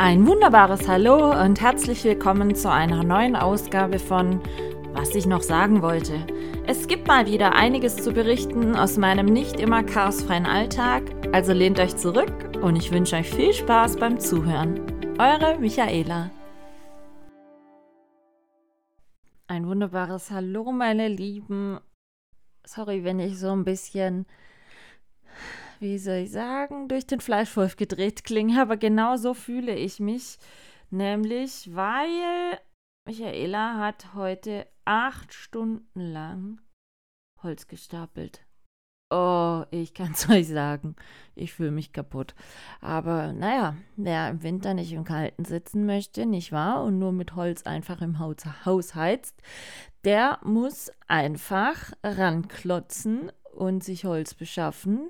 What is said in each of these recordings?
Ein wunderbares Hallo und herzlich willkommen zu einer neuen Ausgabe von Was ich noch sagen wollte. Es gibt mal wieder einiges zu berichten aus meinem nicht immer chaosfreien Alltag, also lehnt euch zurück und ich wünsche euch viel Spaß beim Zuhören. Eure Michaela. Ein wunderbares Hallo, meine Lieben. Sorry, wenn ich so ein bisschen wie soll ich sagen, durch den Fleischwolf gedreht klinge, aber genau so fühle ich mich. Nämlich, weil Michaela hat heute acht Stunden lang Holz gestapelt. Oh, ich kann es euch sagen. Ich fühle mich kaputt. Aber naja, wer im Winter nicht im Kalten sitzen möchte, nicht wahr? Und nur mit Holz einfach im Haus heizt, der muss einfach ranklotzen und sich Holz beschaffen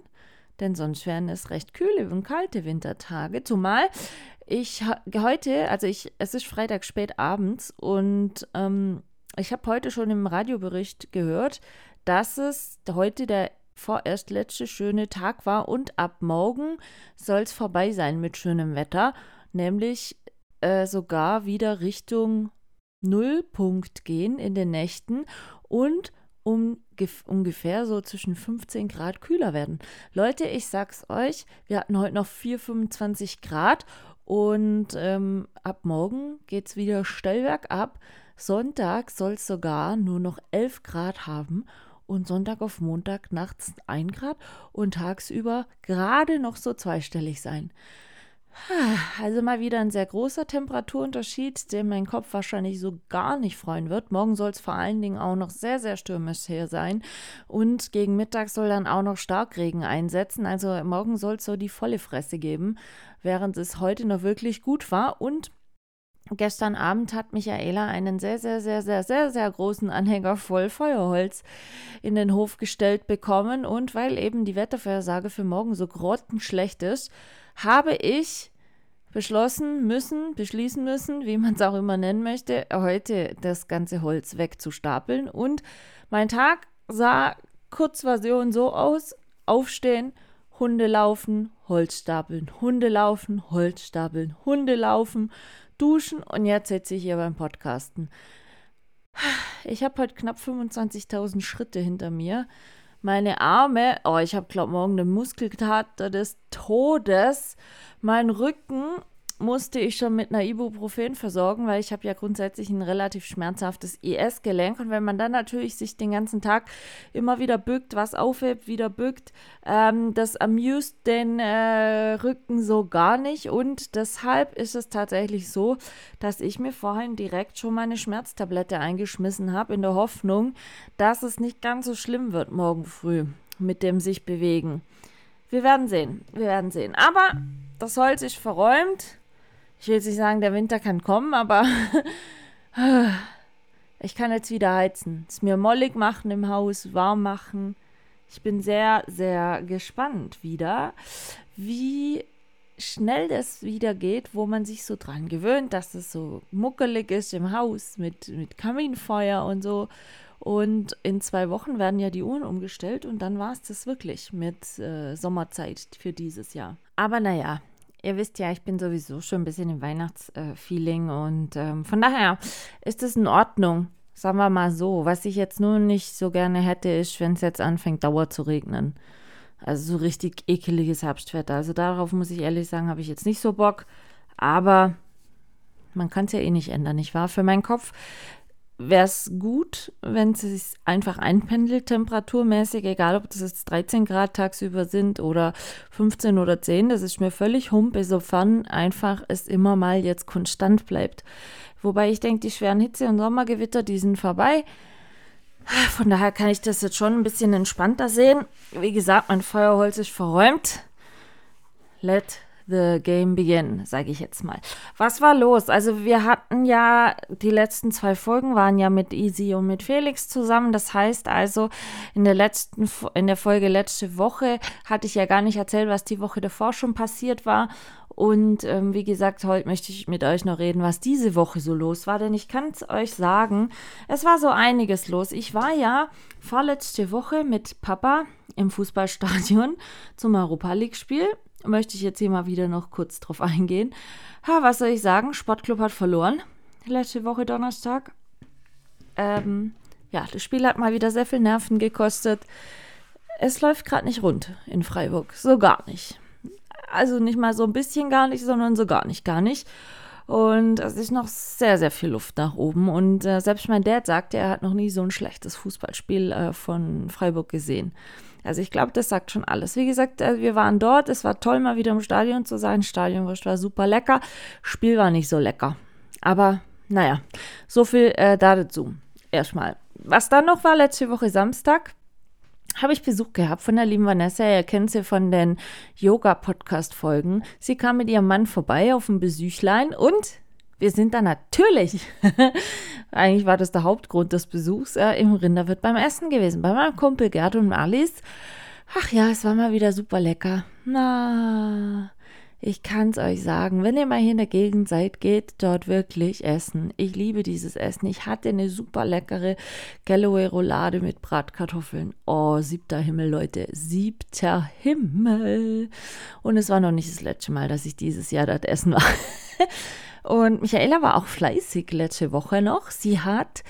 denn sonst wären es recht kühle und kalte Wintertage. Zumal ich heute, also ich, es ist Freitag spät abends und ähm, ich habe heute schon im Radiobericht gehört, dass es heute der vorerst letzte schöne Tag war und ab morgen soll es vorbei sein mit schönem Wetter, nämlich äh, sogar wieder Richtung Nullpunkt gehen in den Nächten und um ungefähr so zwischen 15 Grad kühler werden. Leute, ich sag's euch, wir hatten heute noch 4, 25 Grad und ähm, ab morgen geht's wieder Stellwerk ab. Sonntag soll es sogar nur noch 11 Grad haben und Sonntag auf Montag nachts 1 Grad und tagsüber gerade noch so zweistellig sein. Also mal wieder ein sehr großer Temperaturunterschied, den mein Kopf wahrscheinlich so gar nicht freuen wird. Morgen soll es vor allen Dingen auch noch sehr, sehr stürmisch hier sein. Und gegen Mittag soll dann auch noch Starkregen einsetzen. Also morgen soll es so die volle Fresse geben, während es heute noch wirklich gut war. Und Gestern Abend hat Michaela einen sehr, sehr, sehr, sehr, sehr, sehr großen Anhänger voll Feuerholz in den Hof gestellt bekommen. Und weil eben die Wettervorhersage für morgen so grottenschlecht ist, habe ich beschlossen müssen, beschließen müssen, wie man es auch immer nennen möchte, heute das ganze Holz wegzustapeln. Und mein Tag sah Kurzversion so aus: Aufstehen, Hunde laufen, Holz stapeln, Hunde laufen, Holz stapeln, Hunde laufen, duschen und jetzt sitze ich hier beim Podcasten. Ich habe heute knapp 25.000 Schritte hinter mir meine Arme, oh, ich habe, glaube morgen eine Muskelkater des Todes. Mein Rücken musste ich schon mit einer Ibuprofen versorgen, weil ich habe ja grundsätzlich ein relativ schmerzhaftes IS-Gelenk und wenn man dann natürlich sich den ganzen Tag immer wieder bückt, was aufhebt, wieder bückt, ähm, das amüst den äh, Rücken so gar nicht und deshalb ist es tatsächlich so, dass ich mir vorhin direkt schon meine Schmerztablette eingeschmissen habe in der Hoffnung, dass es nicht ganz so schlimm wird morgen früh mit dem sich bewegen. Wir werden sehen, wir werden sehen. Aber das Holz ist verräumt ich will jetzt nicht sagen, der Winter kann kommen, aber ich kann jetzt wieder heizen. Es mir mollig machen im Haus, warm machen. Ich bin sehr, sehr gespannt wieder, wie schnell das wieder geht, wo man sich so dran gewöhnt, dass es so muckelig ist im Haus mit, mit Kaminfeuer und so. Und in zwei Wochen werden ja die Uhren umgestellt und dann war es das wirklich mit äh, Sommerzeit für dieses Jahr. Aber naja, Ihr wisst ja, ich bin sowieso schon ein bisschen im Weihnachtsfeeling und ähm, von daher ist es in Ordnung. Sagen wir mal so. Was ich jetzt nur nicht so gerne hätte, ist, wenn es jetzt anfängt, Dauer zu regnen. Also so richtig ekeliges Herbstwetter. Also darauf muss ich ehrlich sagen, habe ich jetzt nicht so Bock. Aber man kann es ja eh nicht ändern, nicht wahr? Für meinen Kopf wäre es gut, wenn es sich einfach einpendelt, temperaturmäßig, egal ob das jetzt 13 Grad tagsüber sind oder 15 oder 10, das ist mir völlig humpe, sofern einfach es immer mal jetzt konstant bleibt. Wobei ich denke, die schweren Hitze- und Sommergewitter, die sind vorbei. Von daher kann ich das jetzt schon ein bisschen entspannter sehen. Wie gesagt, mein Feuerholz ist verräumt. Let the game begin, sage ich jetzt mal. Was war los? Also wir hatten ja, die letzten zwei Folgen waren ja mit Easy und mit Felix zusammen. Das heißt also, in der letzten, in der Folge letzte Woche hatte ich ja gar nicht erzählt, was die Woche davor schon passiert war. Und ähm, wie gesagt, heute möchte ich mit euch noch reden, was diese Woche so los war. Denn ich kann es euch sagen, es war so einiges los. Ich war ja vorletzte Woche mit Papa im Fußballstadion zum Europa League-Spiel möchte ich jetzt hier mal wieder noch kurz drauf eingehen. Ha, was soll ich sagen? Sportclub hat verloren. Letzte Woche Donnerstag. Ähm, ja, das Spiel hat mal wieder sehr viel Nerven gekostet. Es läuft gerade nicht rund in Freiburg. So gar nicht. Also nicht mal so ein bisschen gar nicht, sondern so gar nicht, gar nicht. Und es ist noch sehr, sehr viel Luft nach oben. Und äh, selbst mein Dad sagte, er hat noch nie so ein schlechtes Fußballspiel äh, von Freiburg gesehen. Also ich glaube, das sagt schon alles. Wie gesagt, äh, wir waren dort. Es war toll, mal wieder im Stadion zu sein. Stadionwurst war super lecker. Spiel war nicht so lecker. Aber naja, so viel äh, da dazu. Erstmal. Was dann noch war, letzte Woche Samstag, habe ich Besuch gehabt von der lieben Vanessa. Ihr kennt sie von den Yoga-Podcast-Folgen. Sie kam mit ihrem Mann vorbei auf dem Besuchlein und wir sind dann natürlich, eigentlich war das der Hauptgrund des Besuchs, äh, im Rinderwirt beim Essen gewesen. Bei meinem Kumpel Gerd und Alice. Ach ja, es war mal wieder super lecker. Na, ich kann es euch sagen, wenn ihr mal hier in der Gegend seid, geht dort wirklich essen. Ich liebe dieses Essen. Ich hatte eine super leckere Galloway Roulade mit Bratkartoffeln. Oh, siebter Himmel, Leute. Siebter Himmel. Und es war noch nicht das letzte Mal, dass ich dieses Jahr dort essen war. Und Michaela war auch fleißig letzte Woche noch. Sie hat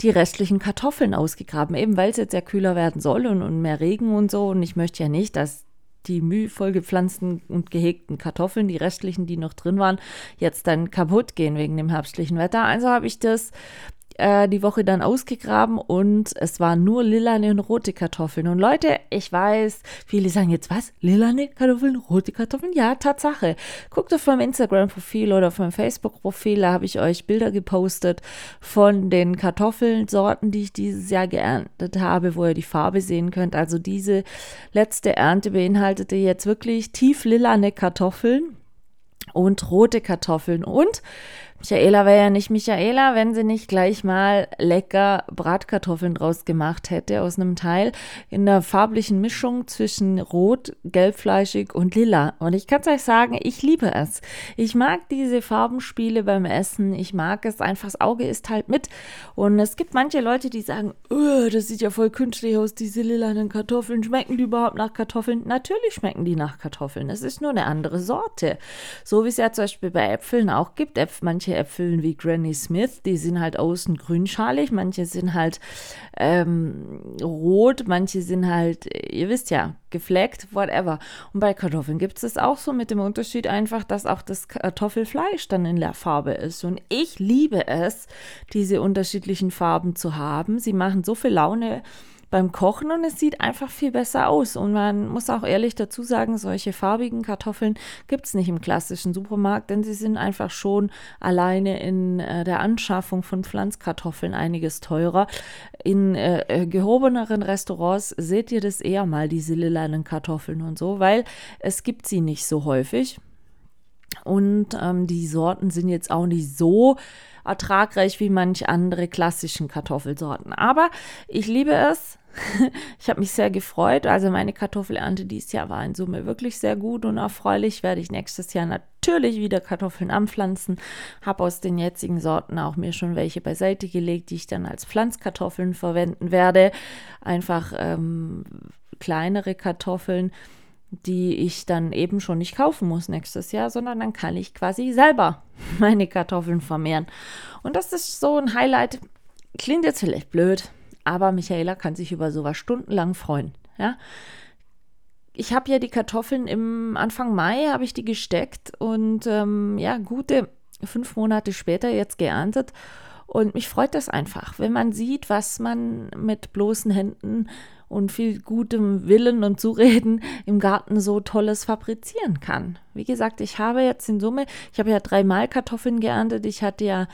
die restlichen Kartoffeln ausgegraben, eben weil es jetzt ja kühler werden soll und, und mehr Regen und so. Und ich möchte ja nicht, dass die mühevoll gepflanzten und gehegten Kartoffeln, die restlichen, die noch drin waren, jetzt dann kaputt gehen wegen dem herbstlichen Wetter. Also habe ich das äh, die Woche dann ausgegraben und es waren nur lilane und rote Kartoffeln. Und Leute, ich weiß, viele sagen jetzt, was? Lilane Kartoffeln, rote Kartoffeln? Ja, Tatsache. Guckt auf meinem Instagram-Profil oder auf meinem Facebook-Profil, da habe ich euch Bilder gepostet von den Kartoffelsorten, die ich dieses Jahr geerntet habe, wo ihr die Farbe sehen könnt. Also diese letzte Ernte beinhaltete jetzt wirklich tief lilane Kartoffeln und rote Kartoffeln und Michaela wäre ja nicht Michaela, wenn sie nicht gleich mal lecker Bratkartoffeln draus gemacht hätte aus einem Teil in der farblichen Mischung zwischen rot, gelbfleischig und lila. Und ich kann es euch sagen, ich liebe es. Ich mag diese Farbenspiele beim Essen. Ich mag es einfach. Das Auge ist halt mit. Und es gibt manche Leute, die sagen, oh, das sieht ja voll künstlich aus, diese lilanen Kartoffeln. Schmecken die überhaupt nach Kartoffeln? Natürlich schmecken die nach Kartoffeln. Es ist nur eine andere Sorte. So wie es ja zum Beispiel bei Äpfeln auch gibt. Manche Äpfeln wie Granny Smith, die sind halt außen grünschalig, manche sind halt ähm, rot, manche sind halt, ihr wisst ja, gefleckt, whatever. Und bei Kartoffeln gibt es das auch so mit dem Unterschied einfach, dass auch das Kartoffelfleisch dann in der Farbe ist. Und ich liebe es, diese unterschiedlichen Farben zu haben. Sie machen so viel Laune beim Kochen und es sieht einfach viel besser aus. Und man muss auch ehrlich dazu sagen, solche farbigen Kartoffeln gibt es nicht im klassischen Supermarkt, denn sie sind einfach schon alleine in äh, der Anschaffung von Pflanzkartoffeln einiges teurer. In äh, äh, gehobeneren Restaurants seht ihr das eher mal, diese lilanen Kartoffeln und so, weil es gibt sie nicht so häufig. Und ähm, die Sorten sind jetzt auch nicht so ertragreich wie manch andere klassischen Kartoffelsorten. Aber ich liebe es, ich habe mich sehr gefreut. Also meine Kartoffelernte dieses Jahr war in Summe wirklich sehr gut und erfreulich. Werde ich nächstes Jahr natürlich wieder Kartoffeln anpflanzen. Habe aus den jetzigen Sorten auch mir schon welche beiseite gelegt, die ich dann als Pflanzkartoffeln verwenden werde. Einfach ähm, kleinere Kartoffeln die ich dann eben schon nicht kaufen muss nächstes Jahr, sondern dann kann ich quasi selber meine Kartoffeln vermehren. Und das ist so ein Highlight. Klingt jetzt vielleicht blöd, aber Michaela kann sich über sowas stundenlang freuen. Ja? Ich habe ja die Kartoffeln im Anfang Mai habe ich die gesteckt und ähm, ja, gute fünf Monate später jetzt geerntet. Und mich freut das einfach, wenn man sieht, was man mit bloßen Händen und viel gutem Willen und Zureden im Garten so Tolles fabrizieren kann. Wie gesagt, ich habe jetzt in Summe, ich habe ja dreimal Kartoffeln geerntet. Ich hatte ja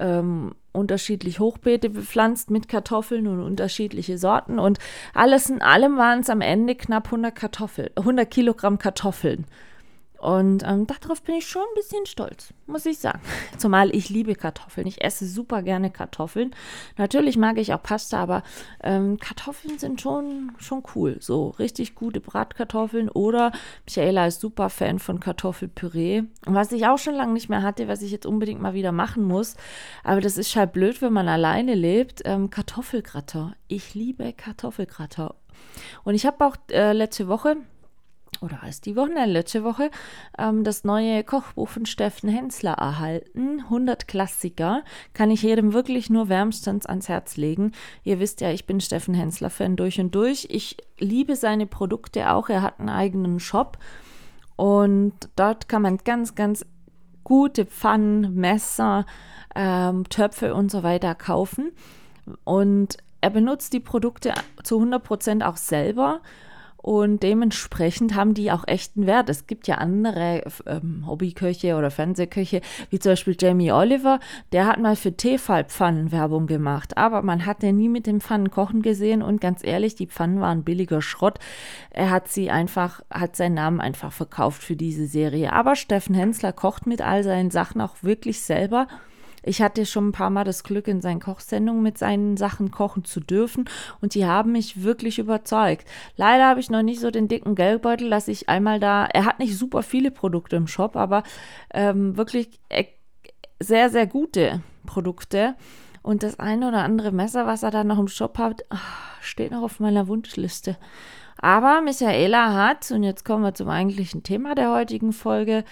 ähm, unterschiedlich Hochbeete bepflanzt mit Kartoffeln und unterschiedliche Sorten und alles in allem waren es am Ende knapp 100 Kartoffeln, 100 Kilogramm Kartoffeln. Und ähm, darauf bin ich schon ein bisschen stolz, muss ich sagen. Zumal ich liebe Kartoffeln. Ich esse super gerne Kartoffeln. Natürlich mag ich auch Pasta, aber ähm, Kartoffeln sind schon, schon cool. So richtig gute Bratkartoffeln. Oder Michaela ist super Fan von Kartoffelpüree. Was ich auch schon lange nicht mehr hatte, was ich jetzt unbedingt mal wieder machen muss. Aber das ist halt blöd, wenn man alleine lebt. Ähm, Kartoffelgratter. Ich liebe Kartoffelgratter. Und ich habe auch äh, letzte Woche oder als die Woche, letzte Woche, ähm, das neue Kochbuch von Steffen Hensler erhalten. 100 Klassiker. Kann ich jedem wirklich nur wärmstens ans Herz legen. Ihr wisst ja, ich bin Steffen Hensler-Fan durch und durch. Ich liebe seine Produkte auch. Er hat einen eigenen Shop. Und dort kann man ganz, ganz gute Pfannen, Messer, ähm, Töpfe und so weiter kaufen. Und er benutzt die Produkte zu 100% auch selber und dementsprechend haben die auch echten Wert. Es gibt ja andere ähm, Hobbyköche oder Fernsehköche, wie zum Beispiel Jamie Oliver, der hat mal für Tefal-Pfannen Werbung gemacht, aber man hat den nie mit den Pfannen kochen gesehen und ganz ehrlich, die Pfannen waren billiger Schrott. Er hat sie einfach, hat seinen Namen einfach verkauft für diese Serie. Aber Steffen Hensler kocht mit all seinen Sachen auch wirklich selber. Ich hatte schon ein paar Mal das Glück, in seinen Kochsendungen mit seinen Sachen kochen zu dürfen und die haben mich wirklich überzeugt. Leider habe ich noch nicht so den dicken Geldbeutel, dass ich einmal da, er hat nicht super viele Produkte im Shop, aber ähm, wirklich äh, sehr, sehr gute Produkte. Und das eine oder andere Messer, was er da noch im Shop hat, ah, steht noch auf meiner Wunschliste. Aber Michaela hat, und jetzt kommen wir zum eigentlichen Thema der heutigen Folge,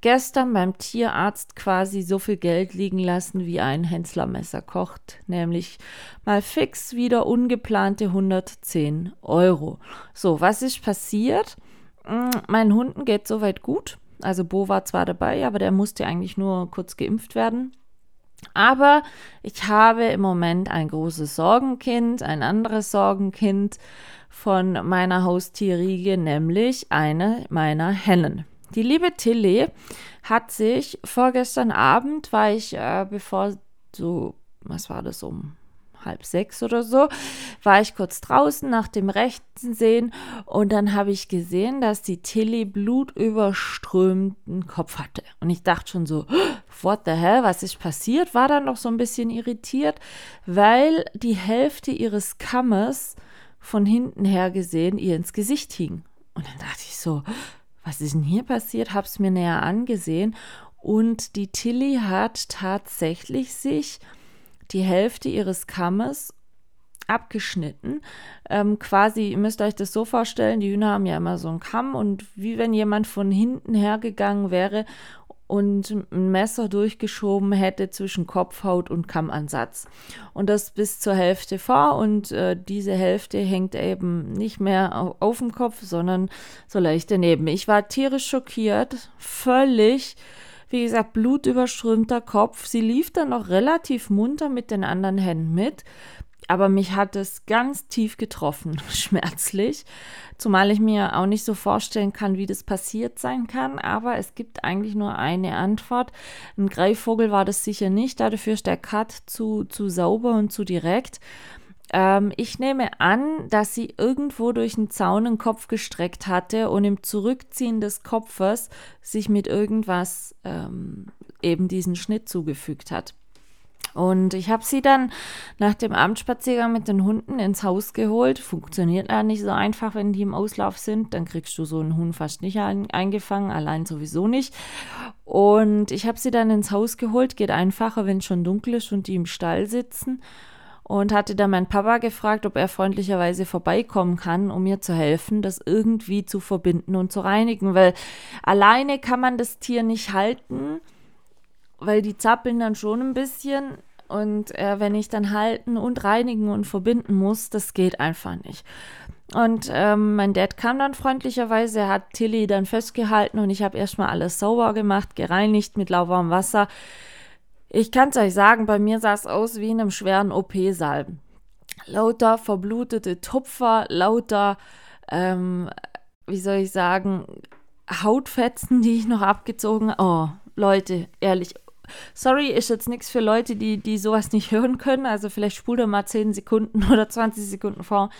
gestern beim Tierarzt quasi so viel Geld liegen lassen, wie ein Henslermesser kocht, nämlich mal fix wieder ungeplante 110 Euro. So, was ist passiert? Hm, meinen Hunden geht soweit gut. Also Bo war zwar dabei, aber der musste eigentlich nur kurz geimpft werden. Aber ich habe im Moment ein großes Sorgenkind, ein anderes Sorgenkind von meiner Haustierriege, nämlich eine meiner Hennen. Die liebe Tilly hat sich vorgestern Abend, war ich, äh, bevor so, was war das, um halb sechs oder so, war ich kurz draußen nach dem rechten Sehen und dann habe ich gesehen, dass die Tilly blutüberströmten Kopf hatte. Und ich dachte schon so, what the hell, was ist passiert? War dann noch so ein bisschen irritiert, weil die Hälfte ihres Kammes von hinten her gesehen ihr ins Gesicht hing. Und dann dachte ich so, was ist denn hier passiert? Hab's mir näher angesehen und die Tilly hat tatsächlich sich die Hälfte ihres Kammes abgeschnitten. Ähm, quasi, ihr müsst euch das so vorstellen, die Hühner haben ja immer so einen Kamm und wie wenn jemand von hinten hergegangen wäre und ein Messer durchgeschoben hätte zwischen Kopfhaut und Kammansatz. Und das bis zur Hälfte vor und äh, diese Hälfte hängt eben nicht mehr auf, auf dem Kopf, sondern so leicht daneben. Ich war tierisch schockiert, völlig wie gesagt, blutüberströmter Kopf. Sie lief dann noch relativ munter mit den anderen Händen mit, aber mich hat es ganz tief getroffen, schmerzlich. Zumal ich mir auch nicht so vorstellen kann, wie das passiert sein kann. Aber es gibt eigentlich nur eine Antwort. Ein Greifvogel war das sicher nicht. Dafür ist der Cut zu, zu sauber und zu direkt. Ähm, ich nehme an, dass sie irgendwo durch einen Zaun den Kopf gestreckt hatte und im Zurückziehen des Kopfes sich mit irgendwas ähm, eben diesen Schnitt zugefügt hat. Und ich habe sie dann nach dem Abendspaziergang mit den Hunden ins Haus geholt. Funktioniert ja nicht so einfach, wenn die im Auslauf sind. Dann kriegst du so einen Hund fast nicht ein, eingefangen, allein sowieso nicht. Und ich habe sie dann ins Haus geholt. Geht einfacher, wenn es schon dunkel ist und die im Stall sitzen und hatte dann meinen Papa gefragt, ob er freundlicherweise vorbeikommen kann, um mir zu helfen, das irgendwie zu verbinden und zu reinigen, weil alleine kann man das Tier nicht halten, weil die zappeln dann schon ein bisschen und äh, wenn ich dann halten und reinigen und verbinden muss, das geht einfach nicht. Und ähm, mein Dad kam dann freundlicherweise, er hat Tilly dann festgehalten und ich habe erstmal alles sauber gemacht, gereinigt mit lauwarmem Wasser. Ich kann es euch sagen, bei mir sah es aus wie in einem schweren OP-Saal. Lauter verblutete Tupfer, lauter, ähm, wie soll ich sagen, Hautfetzen, die ich noch abgezogen Oh, Leute, ehrlich. Sorry, ist jetzt nichts für Leute, die, die sowas nicht hören können. Also vielleicht spult ihr mal 10 Sekunden oder 20 Sekunden vor.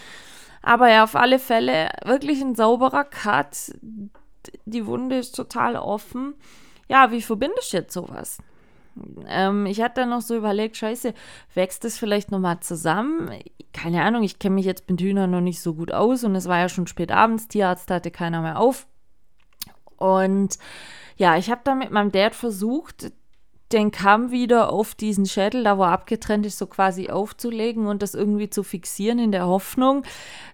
Aber ja, auf alle Fälle wirklich ein sauberer Cut. Die Wunde ist total offen. Ja, wie verbindest du jetzt sowas? Ähm, ich hatte dann noch so überlegt, scheiße, wächst das vielleicht nochmal zusammen? Keine Ahnung, ich kenne mich jetzt mit Hühnern noch nicht so gut aus und es war ja schon spät abends, Tierarzt hatte keiner mehr auf. Und ja, ich habe dann mit meinem Dad versucht, den Kamm wieder auf diesen Schädel, da wo er abgetrennt ist, so quasi aufzulegen und das irgendwie zu fixieren in der Hoffnung,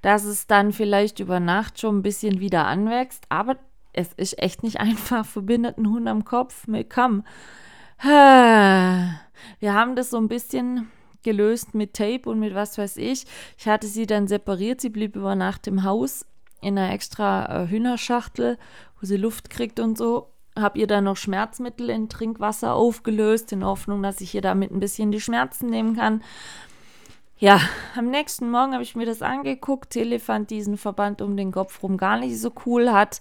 dass es dann vielleicht über Nacht schon ein bisschen wieder anwächst. Aber es ist echt nicht einfach, verbindet einen Hund am Kopf mit Kamm. Wir haben das so ein bisschen gelöst mit Tape und mit was weiß ich. Ich hatte sie dann separiert, sie blieb über Nacht im Haus in einer extra äh, Hühnerschachtel, wo sie Luft kriegt und so habe ihr dann noch Schmerzmittel in Trinkwasser aufgelöst, in Hoffnung, dass ich ihr damit ein bisschen die Schmerzen nehmen kann. Ja, am nächsten Morgen habe ich mir das angeguckt. Tele fand diesen Verband um den Kopf rum gar nicht so cool. Hat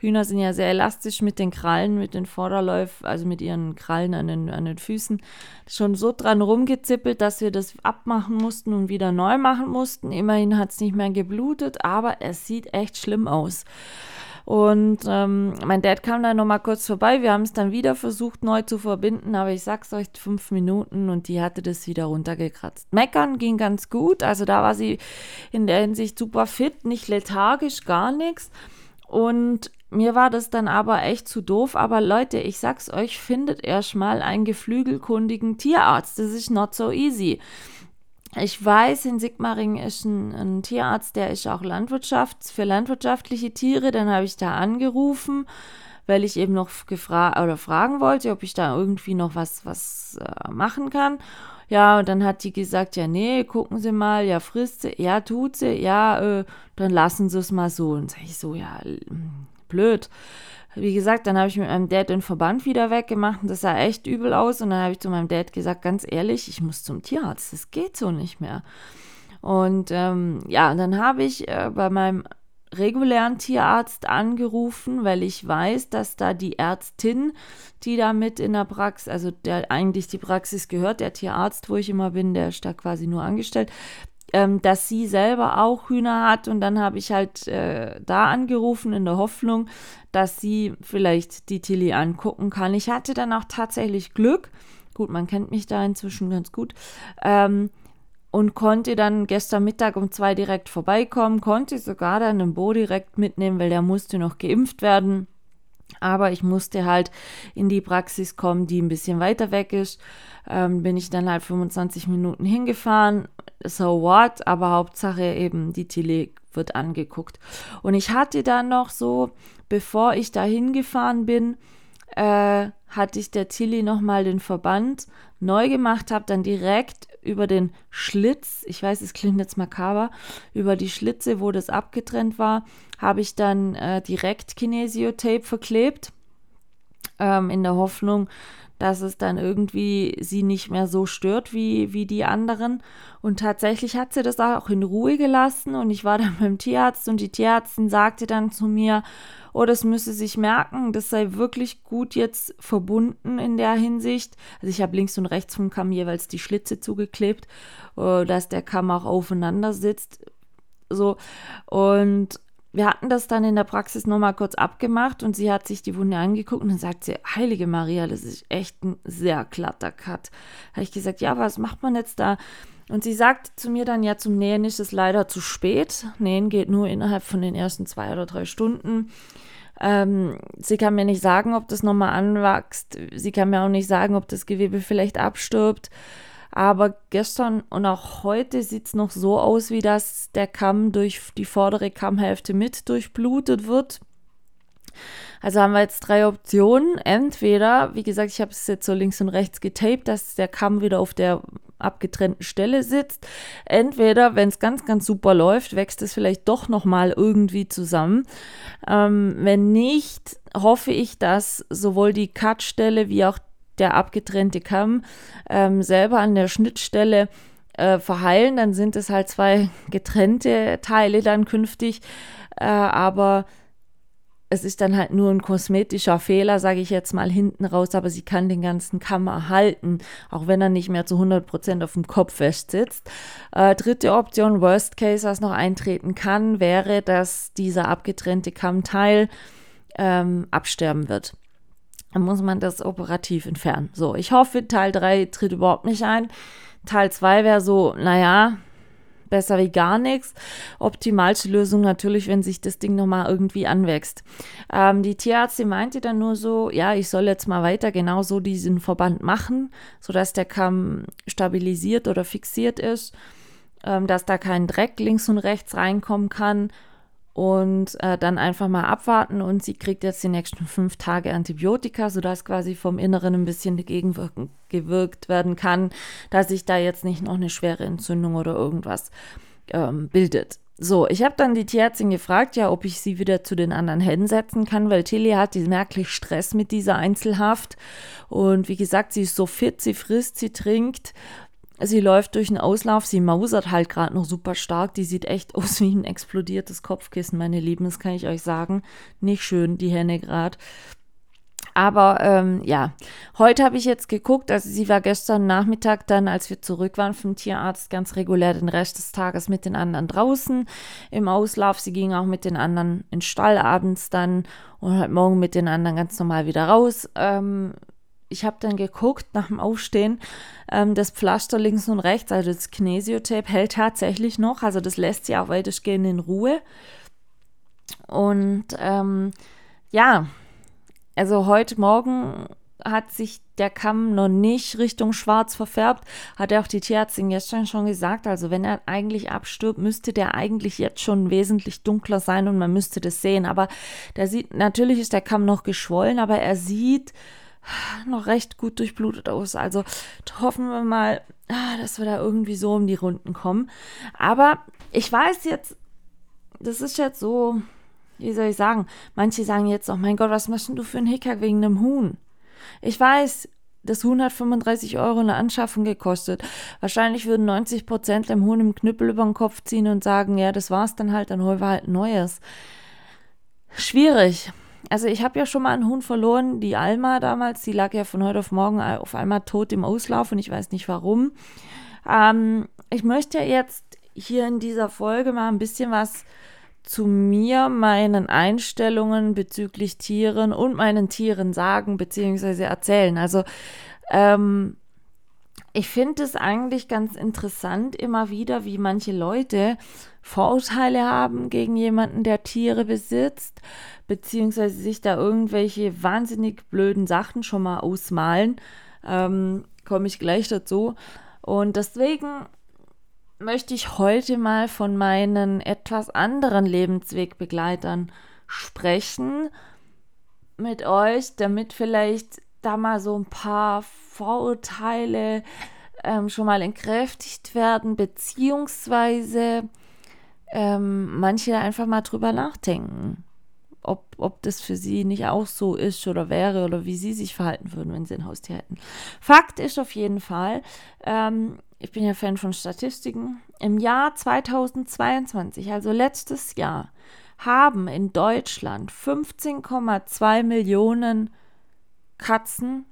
Hühner sind ja sehr elastisch mit den Krallen, mit den Vorderläufen, also mit ihren Krallen an den, an den Füßen, schon so dran rumgezippelt, dass wir das abmachen mussten und wieder neu machen mussten. Immerhin hat es nicht mehr geblutet, aber es sieht echt schlimm aus. Und ähm, mein Dad kam dann nochmal kurz vorbei. Wir haben es dann wieder versucht, neu zu verbinden, aber ich sag's euch, fünf Minuten und die hatte das wieder runtergekratzt. Meckern ging ganz gut, also da war sie in der Hinsicht super fit, nicht lethargisch, gar nichts. Und mir war das dann aber echt zu doof. Aber Leute, ich sag's euch, findet erstmal einen geflügelkundigen Tierarzt. Das ist not so easy. Ich weiß, in Sigmaring ist ein, ein, Tierarzt, der ist auch Landwirtschaft, für landwirtschaftliche Tiere. Dann habe ich da angerufen, weil ich eben noch gefragt oder fragen wollte, ob ich da irgendwie noch was, was äh, machen kann. Ja, und dann hat die gesagt, ja, nee, gucken Sie mal, ja, frisst sie, ja, tut sie, ja, äh, dann lassen Sie es mal so. Und sage ich so, ja, blöd wie gesagt, dann habe ich mit meinem Dad den Verband wieder weggemacht und das sah echt übel aus. Und dann habe ich zu meinem Dad gesagt, ganz ehrlich, ich muss zum Tierarzt, das geht so nicht mehr. Und ähm, ja, dann habe ich äh, bei meinem regulären Tierarzt angerufen, weil ich weiß, dass da die Ärztin, die da mit in der Praxis, also der eigentlich die Praxis gehört, der Tierarzt, wo ich immer bin, der ist da quasi nur angestellt, ähm, dass sie selber auch Hühner hat. Und dann habe ich halt äh, da angerufen in der Hoffnung, dass sie vielleicht die Tilly angucken kann. Ich hatte dann auch tatsächlich Glück. Gut, man kennt mich da inzwischen ganz gut. Ähm, und konnte dann gestern Mittag um zwei direkt vorbeikommen, konnte sogar dann den Bo direkt mitnehmen, weil der musste noch geimpft werden. Aber ich musste halt in die Praxis kommen, die ein bisschen weiter weg ist. Ähm, bin ich dann halt 25 Minuten hingefahren. So what? Aber Hauptsache eben, die Tilly wird angeguckt. Und ich hatte dann noch so, bevor ich da hingefahren bin, äh, hatte ich der Tilly nochmal den Verband neu gemacht, habe dann direkt über den Schlitz, ich weiß, es klingt jetzt makaber, über die Schlitze, wo das abgetrennt war, habe ich dann äh, direkt Kinesiotape verklebt, ähm, in der Hoffnung, dass es dann irgendwie sie nicht mehr so stört wie, wie die anderen. Und tatsächlich hat sie das auch in Ruhe gelassen und ich war dann beim Tierarzt und die Tierärztin sagte dann zu mir, oh, das müsse sich merken, das sei wirklich gut jetzt verbunden in der Hinsicht. Also ich habe links und rechts vom Kamm jeweils die Schlitze zugeklebt, äh, dass der Kamm auch aufeinander sitzt. So und wir hatten das dann in der Praxis nochmal kurz abgemacht und sie hat sich die Wunde angeguckt und dann sagt sie, Heilige Maria, das ist echt ein sehr glatter Cut. Habe ich gesagt, ja, was macht man jetzt da? Und sie sagt zu mir dann, ja, zum Nähen ist es leider zu spät. Nähen geht nur innerhalb von den ersten zwei oder drei Stunden. Ähm, sie kann mir nicht sagen, ob das nochmal anwächst. Sie kann mir auch nicht sagen, ob das Gewebe vielleicht abstirbt. Aber gestern und auch heute sieht es noch so aus, wie dass der Kamm durch die vordere Kammhälfte mit durchblutet wird. Also haben wir jetzt drei Optionen. Entweder, wie gesagt, ich habe es jetzt so links und rechts getaped, dass der Kamm wieder auf der abgetrennten Stelle sitzt. Entweder, wenn es ganz, ganz super läuft, wächst es vielleicht doch nochmal irgendwie zusammen. Ähm, wenn nicht, hoffe ich, dass sowohl die Cut-Stelle wie auch der abgetrennte Kamm ähm, selber an der Schnittstelle äh, verheilen. Dann sind es halt zwei getrennte Teile dann künftig. Äh, aber es ist dann halt nur ein kosmetischer Fehler, sage ich jetzt mal hinten raus, aber sie kann den ganzen Kamm erhalten, auch wenn er nicht mehr zu 100% auf dem Kopf fest sitzt. Äh, dritte Option, Worst Case, was noch eintreten kann, wäre, dass dieser abgetrennte Kammteil ähm, absterben wird dann muss man das operativ entfernen. So, ich hoffe, Teil 3 tritt überhaupt nicht ein. Teil 2 wäre so, naja, besser wie gar nichts. Optimalste Lösung natürlich, wenn sich das Ding nochmal irgendwie anwächst. Ähm, die Tierärztin meinte dann nur so, ja, ich soll jetzt mal weiter genau so diesen Verband machen, sodass der Kamm stabilisiert oder fixiert ist, ähm, dass da kein Dreck links und rechts reinkommen kann und äh, dann einfach mal abwarten und sie kriegt jetzt die nächsten fünf Tage Antibiotika, sodass quasi vom Inneren ein bisschen dagegen gewirkt werden kann, dass sich da jetzt nicht noch eine schwere Entzündung oder irgendwas ähm, bildet. So, ich habe dann die Tierärztin gefragt, ja, ob ich sie wieder zu den anderen Hennen setzen kann, weil Tilly hat merklich Stress mit dieser Einzelhaft. Und wie gesagt, sie ist so fit, sie frisst, sie trinkt Sie läuft durch den Auslauf, sie mausert halt gerade noch super stark. Die sieht echt aus wie ein explodiertes Kopfkissen, meine Lieben, das kann ich euch sagen. Nicht schön, die Henne gerade. Aber ähm, ja, heute habe ich jetzt geguckt, also sie war gestern Nachmittag dann, als wir zurück waren vom Tierarzt, ganz regulär den Rest des Tages mit den anderen draußen im Auslauf. Sie ging auch mit den anderen in den Stall abends dann und halt morgen mit den anderen ganz normal wieder raus. Ähm, ich habe dann geguckt nach dem Aufstehen, ähm, das Pflaster links und rechts, also das Kinesiotape, hält tatsächlich noch. Also das lässt sie auch weitestgehend in Ruhe. Und ähm, ja, also heute Morgen hat sich der Kamm noch nicht Richtung schwarz verfärbt, hat er auch die Tierärztin gestern schon gesagt. Also wenn er eigentlich abstirbt, müsste der eigentlich jetzt schon wesentlich dunkler sein und man müsste das sehen. Aber der sieht, natürlich ist der Kamm noch geschwollen, aber er sieht noch recht gut durchblutet aus. Also hoffen wir mal, ah, dass wir da irgendwie so um die Runden kommen. Aber ich weiß jetzt, das ist jetzt so, wie soll ich sagen, manche sagen jetzt, oh mein Gott, was machst du für einen Hickhack wegen einem Huhn? Ich weiß, das Huhn hat 35 Euro eine Anschaffung gekostet. Wahrscheinlich würden 90 Prozent dem Huhn im Knüppel über den Kopf ziehen und sagen, ja, das war's dann halt, dann holen wir halt ein neues. Schwierig. Also ich habe ja schon mal einen Huhn verloren, die Alma damals, die lag ja von heute auf morgen auf einmal tot im Auslauf und ich weiß nicht warum. Ähm, ich möchte jetzt hier in dieser Folge mal ein bisschen was zu mir, meinen Einstellungen bezüglich Tieren und meinen Tieren sagen bzw. erzählen. Also ähm, ich finde es eigentlich ganz interessant immer wieder, wie manche Leute Vorurteile haben gegen jemanden, der Tiere besitzt, beziehungsweise sich da irgendwelche wahnsinnig blöden Sachen schon mal ausmalen. Ähm, Komme ich gleich dazu. Und deswegen möchte ich heute mal von meinen etwas anderen Lebenswegbegleitern sprechen mit euch, damit vielleicht da mal so ein paar Vorurteile ähm, schon mal entkräftigt werden, beziehungsweise ähm, manche einfach mal drüber nachdenken, ob, ob das für sie nicht auch so ist oder wäre oder wie sie sich verhalten würden, wenn sie ein Haustier hätten. Fakt ist auf jeden Fall, ähm, ich bin ja Fan von Statistiken, im Jahr 2022, also letztes Jahr, haben in Deutschland 15,2 Millionen Katzen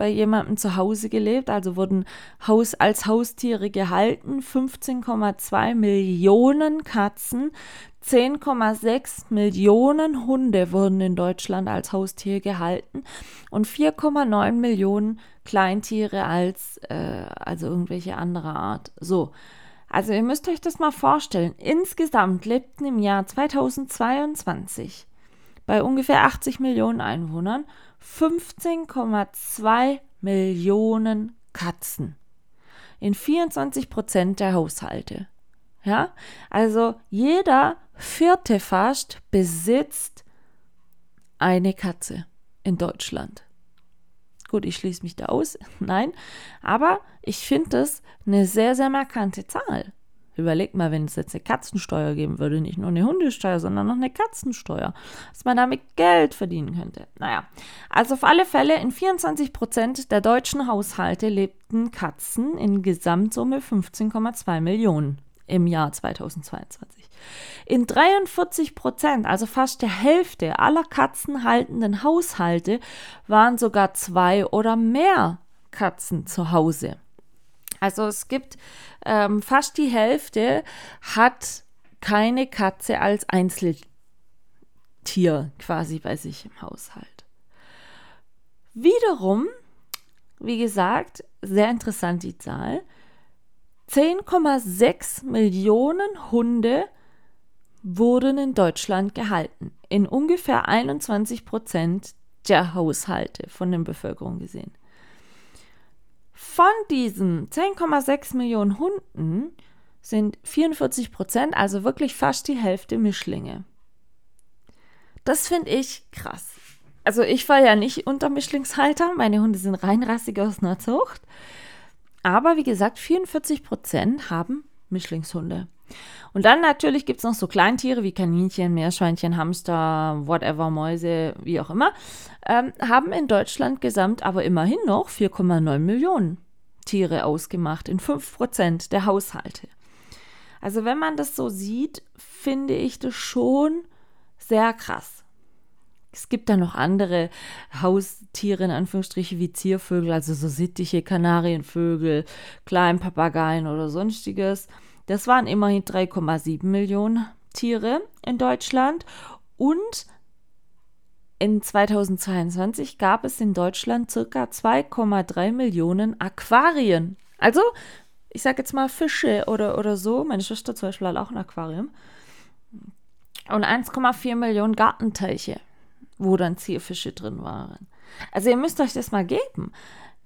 bei jemandem zu Hause gelebt, also wurden Haus, als Haustiere gehalten. 15,2 Millionen Katzen, 10,6 Millionen Hunde wurden in Deutschland als Haustier gehalten und 4,9 Millionen Kleintiere als äh, also irgendwelche andere Art. So. Also ihr müsst euch das mal vorstellen. Insgesamt lebten im Jahr 2022 bei ungefähr 80 Millionen Einwohnern 15,2 Millionen Katzen in 24 Prozent der Haushalte. Ja, also jeder vierte fast besitzt eine Katze in Deutschland. Gut, ich schließe mich da aus. Nein, aber ich finde das eine sehr, sehr markante Zahl. Überleg mal, wenn es jetzt eine Katzensteuer geben würde, nicht nur eine Hundesteuer, sondern noch eine Katzensteuer, dass man damit Geld verdienen könnte. Naja, also auf alle Fälle in 24 Prozent der deutschen Haushalte lebten Katzen in Gesamtsumme 15,2 Millionen im Jahr 2022. In 43 Prozent, also fast der Hälfte aller katzenhaltenden Haushalte, waren sogar zwei oder mehr Katzen zu Hause. Also es gibt ähm, fast die Hälfte hat keine Katze als Einzeltier quasi bei sich im Haushalt. Wiederum, wie gesagt, sehr interessant die Zahl. 10,6 Millionen Hunde wurden in Deutschland gehalten. In ungefähr 21 Prozent der Haushalte von der Bevölkerung gesehen. Von diesen 10,6 Millionen Hunden sind 44 Prozent, also wirklich fast die Hälfte Mischlinge. Das finde ich krass. Also ich war ja nicht unter Mischlingshalter, meine Hunde sind reinrassig aus einer Zucht. Aber wie gesagt, 44 Prozent haben Mischlingshunde. Und dann natürlich gibt es noch so Kleintiere wie Kaninchen, Meerschweinchen, Hamster, whatever, Mäuse, wie auch immer, ähm, haben in Deutschland gesamt aber immerhin noch 4,9 Millionen Tiere ausgemacht in 5% der Haushalte. Also wenn man das so sieht, finde ich das schon sehr krass. Es gibt da noch andere Haustiere in Anführungsstrichen wie Ziervögel, also so sittige Kanarienvögel, Kleinpapageien oder sonstiges. Das waren immerhin 3,7 Millionen Tiere in Deutschland und in 2022 gab es in Deutschland circa 2,3 Millionen Aquarien. Also, ich sage jetzt mal Fische oder, oder so. Meine Schwester zum Beispiel hat auch ein Aquarium. Und 1,4 Millionen Gartenteiche, wo dann Zierfische drin waren. Also ihr müsst euch das mal geben.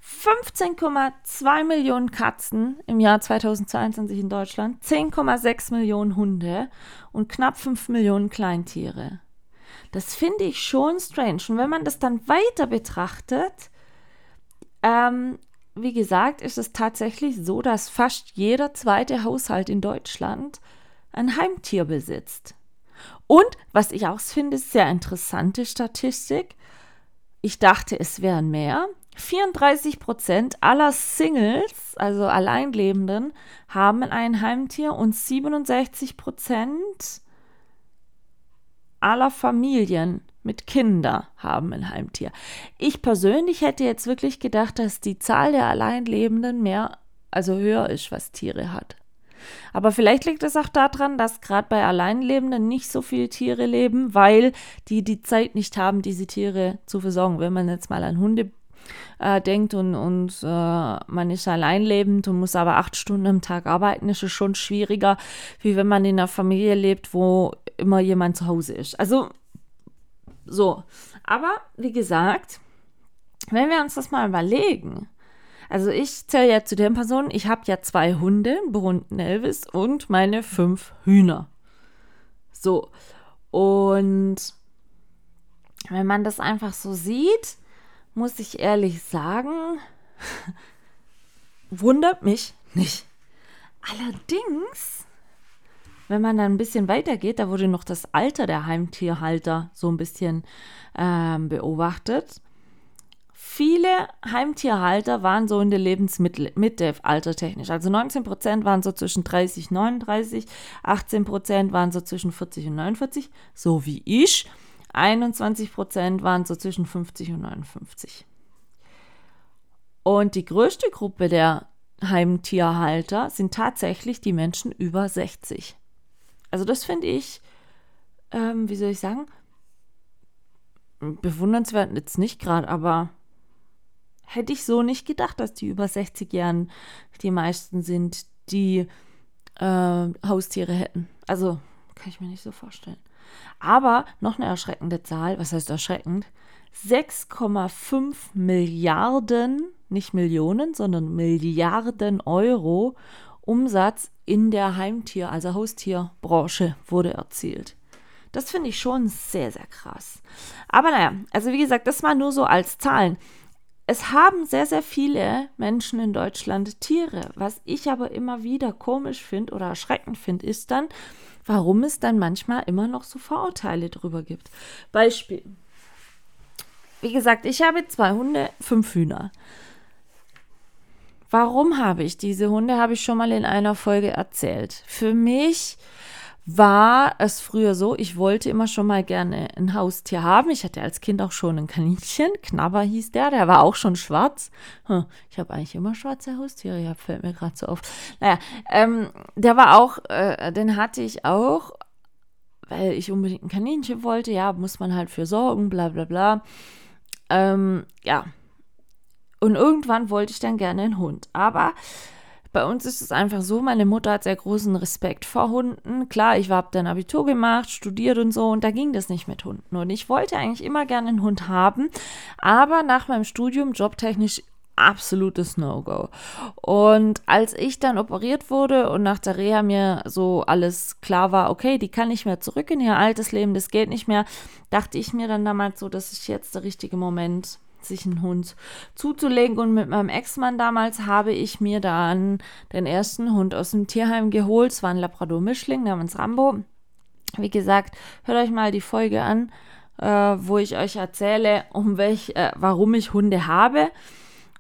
15,2 Millionen Katzen im Jahr 2022 in Deutschland, 10,6 Millionen Hunde und knapp 5 Millionen Kleintiere. Das finde ich schon strange. Und wenn man das dann weiter betrachtet, ähm, wie gesagt, ist es tatsächlich so, dass fast jeder zweite Haushalt in Deutschland ein Heimtier besitzt. Und was ich auch finde, sehr interessante Statistik. Ich dachte, es wären mehr. 34 Prozent aller Singles, also Alleinlebenden, haben ein Heimtier und 67 Prozent aller Familien mit Kindern haben ein Heimtier. Ich persönlich hätte jetzt wirklich gedacht, dass die Zahl der Alleinlebenden mehr, also höher ist, was Tiere hat. Aber vielleicht liegt es auch daran, dass gerade bei Alleinlebenden nicht so viele Tiere leben, weil die die Zeit nicht haben, diese Tiere zu versorgen. Wenn man jetzt mal an Hunde äh, denkt und, und äh, man ist alleinlebend und muss aber acht Stunden am Tag arbeiten, ist es schon schwieriger, wie wenn man in einer Familie lebt, wo immer jemand zu Hause ist. Also so. Aber wie gesagt, wenn wir uns das mal überlegen, also ich zähle ja zu den Personen, ich habe ja zwei Hunde, einen Elvis und meine fünf Hühner. So. Und wenn man das einfach so sieht, muss ich ehrlich sagen, wundert mich nicht. Allerdings, wenn man dann ein bisschen weitergeht, da wurde noch das Alter der Heimtierhalter so ein bisschen ähm, beobachtet. Viele Heimtierhalter waren so in der Lebensmitte altertechnisch. Also 19 Prozent waren so zwischen 30 und 39, 18 Prozent waren so zwischen 40 und 49, so wie ich. 21 Prozent waren so zwischen 50 und 59. Und die größte Gruppe der Heimtierhalter sind tatsächlich die Menschen über 60. Also das finde ich, ähm, wie soll ich sagen, bewundernswert jetzt nicht gerade, aber hätte ich so nicht gedacht, dass die über 60 Jahren die meisten sind, die äh, Haustiere hätten. Also kann ich mir nicht so vorstellen. Aber noch eine erschreckende Zahl, was heißt erschreckend? 6,5 Milliarden, nicht Millionen, sondern Milliarden Euro Umsatz in der Heimtier-, also Haustierbranche wurde erzielt. Das finde ich schon sehr, sehr krass. Aber naja, also wie gesagt, das mal nur so als Zahlen. Es haben sehr, sehr viele Menschen in Deutschland Tiere. Was ich aber immer wieder komisch finde oder erschreckend finde, ist dann, warum es dann manchmal immer noch so Vorurteile drüber gibt. Beispiel. Wie gesagt, ich habe zwei Hunde, fünf Hühner. Warum habe ich diese Hunde? Habe ich schon mal in einer Folge erzählt. Für mich war es früher so, ich wollte immer schon mal gerne ein Haustier haben. Ich hatte als Kind auch schon ein Kaninchen, Knabber hieß der, der war auch schon schwarz. Hm, ich habe eigentlich immer schwarze Haustiere, ja, fällt mir gerade so auf. Naja, ähm, der war auch, äh, den hatte ich auch, weil ich unbedingt ein Kaninchen wollte. Ja, muss man halt für sorgen, bla bla bla. Ähm, ja. Und irgendwann wollte ich dann gerne einen Hund. Aber bei uns ist es einfach so, meine Mutter hat sehr großen Respekt vor Hunden. Klar, ich habe dann Abitur gemacht, studiert und so und da ging das nicht mit Hunden. Und ich wollte eigentlich immer gerne einen Hund haben, aber nach meinem Studium jobtechnisch absolutes No-Go. Und als ich dann operiert wurde und nach der Reha mir so alles klar war, okay, die kann nicht mehr zurück in ihr altes Leben, das geht nicht mehr, dachte ich mir dann damals so, dass ich jetzt der richtige Moment sich einen Hund zuzulegen. Und mit meinem Ex-Mann damals habe ich mir dann den ersten Hund aus dem Tierheim geholt. Es war ein Labrador-Mischling namens Rambo. Wie gesagt, hört euch mal die Folge an, äh, wo ich euch erzähle, um welch, äh, warum ich Hunde habe.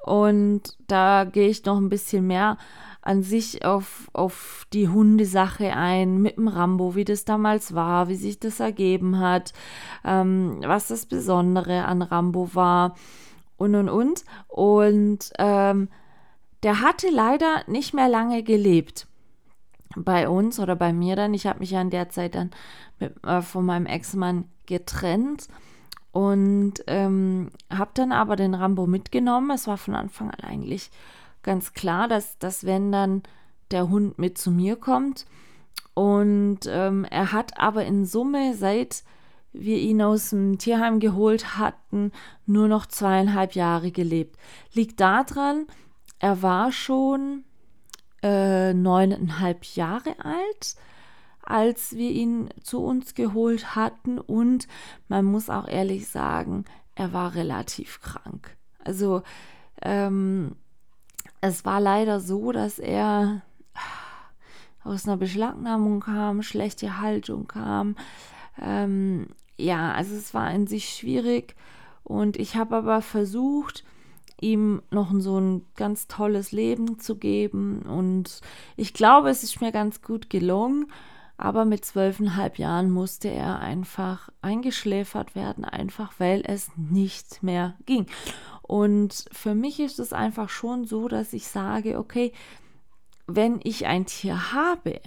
Und da gehe ich noch ein bisschen mehr an sich auf, auf die Hundesache ein, mit dem Rambo, wie das damals war, wie sich das ergeben hat, ähm, was das Besondere an Rambo war und und und. Und ähm, der hatte leider nicht mehr lange gelebt bei uns oder bei mir dann. Ich habe mich ja in der Zeit dann mit, äh, von meinem Ex-Mann getrennt und ähm, habe dann aber den Rambo mitgenommen. Es war von Anfang an eigentlich ganz klar, dass, dass wenn dann der Hund mit zu mir kommt. Und ähm, er hat aber in Summe, seit wir ihn aus dem Tierheim geholt hatten, nur noch zweieinhalb Jahre gelebt. Liegt daran, er war schon äh, neuneinhalb Jahre alt als wir ihn zu uns geholt hatten. Und man muss auch ehrlich sagen, er war relativ krank. Also ähm, es war leider so, dass er aus einer Beschlagnahmung kam, schlechte Haltung kam. Ähm, ja, also es war in sich schwierig und ich habe aber versucht, ihm noch so ein ganz tolles Leben zu geben und ich glaube, es ist mir ganz gut gelungen. Aber mit zwölfeinhalb Jahren musste er einfach eingeschläfert werden, einfach weil es nicht mehr ging. Und für mich ist es einfach schon so, dass ich sage, okay, wenn ich ein Tier habe,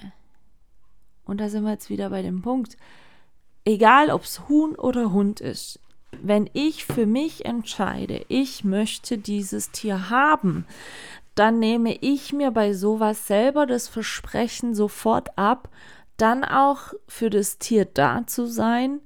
und da sind wir jetzt wieder bei dem Punkt, egal ob es Huhn oder Hund ist, wenn ich für mich entscheide, ich möchte dieses Tier haben, dann nehme ich mir bei sowas selber das Versprechen sofort ab, dann auch für das Tier da zu sein,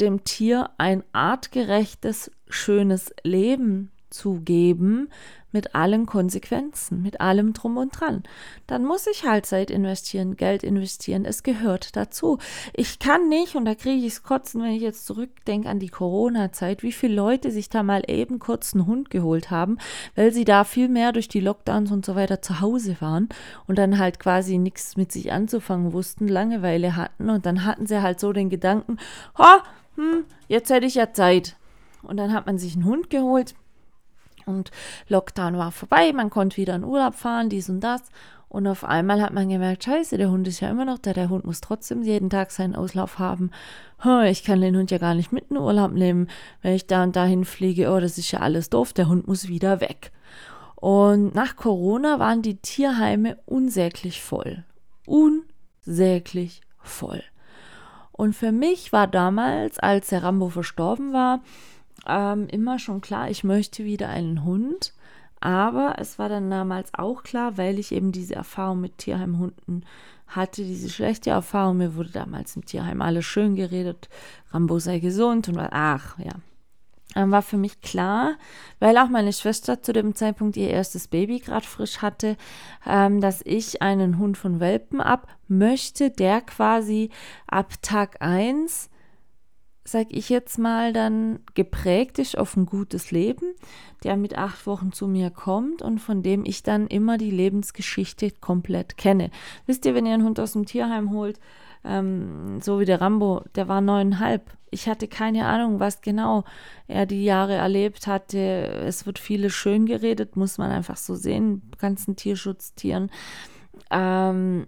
dem Tier ein artgerechtes, schönes Leben zu geben, mit allen Konsequenzen, mit allem drum und dran. Dann muss ich halt Zeit investieren, Geld investieren. Es gehört dazu. Ich kann nicht, und da kriege ich es kotzen, wenn ich jetzt zurückdenke an die Corona-Zeit, wie viele Leute sich da mal eben kurz einen Hund geholt haben, weil sie da viel mehr durch die Lockdowns und so weiter zu Hause waren und dann halt quasi nichts mit sich anzufangen wussten, Langeweile hatten und dann hatten sie halt so den Gedanken, ha, hm, jetzt hätte ich ja Zeit. Und dann hat man sich einen Hund geholt und Lockdown war vorbei, man konnte wieder in Urlaub fahren, dies und das. Und auf einmal hat man gemerkt, scheiße, der Hund ist ja immer noch da, der Hund muss trotzdem jeden Tag seinen Auslauf haben. Ich kann den Hund ja gar nicht mit in Urlaub nehmen, wenn ich da und dahin fliege. Oh, das ist ja alles doof, der Hund muss wieder weg. Und nach Corona waren die Tierheime unsäglich voll. Unsäglich voll. Und für mich war damals, als der Rambo verstorben war, ähm, immer schon klar, ich möchte wieder einen Hund. Aber es war dann damals auch klar, weil ich eben diese Erfahrung mit Tierheimhunden hatte, diese schlechte Erfahrung. Mir wurde damals im Tierheim alles schön geredet, Rambo sei gesund und ach ja. Dann war für mich klar, weil auch meine Schwester zu dem Zeitpunkt ihr erstes Baby gerade frisch hatte, ähm, dass ich einen Hund von Welpen ab möchte, der quasi ab Tag 1 sag ich jetzt mal, dann geprägt ist auf ein gutes Leben, der mit acht Wochen zu mir kommt und von dem ich dann immer die Lebensgeschichte komplett kenne. Wisst ihr, wenn ihr einen Hund aus dem Tierheim holt, ähm, so wie der Rambo, der war neuneinhalb. Ich hatte keine Ahnung, was genau er die Jahre erlebt hatte. Es wird vieles schön geredet, muss man einfach so sehen, ganzen Tierschutztieren. Ähm,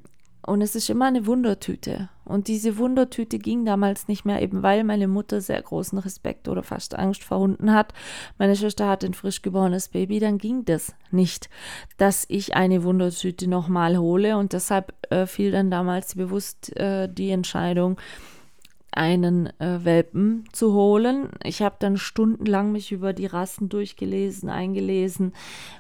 und es ist immer eine Wundertüte. Und diese Wundertüte ging damals nicht mehr, eben weil meine Mutter sehr großen Respekt oder fast Angst vor Hunden hat. Meine Schwester hat ein frisch geborenes Baby, dann ging das nicht, dass ich eine Wundertüte nochmal hole. Und deshalb äh, fiel dann damals bewusst äh, die Entscheidung, einen äh, Welpen zu holen. Ich habe dann stundenlang mich über die Rassen durchgelesen, eingelesen,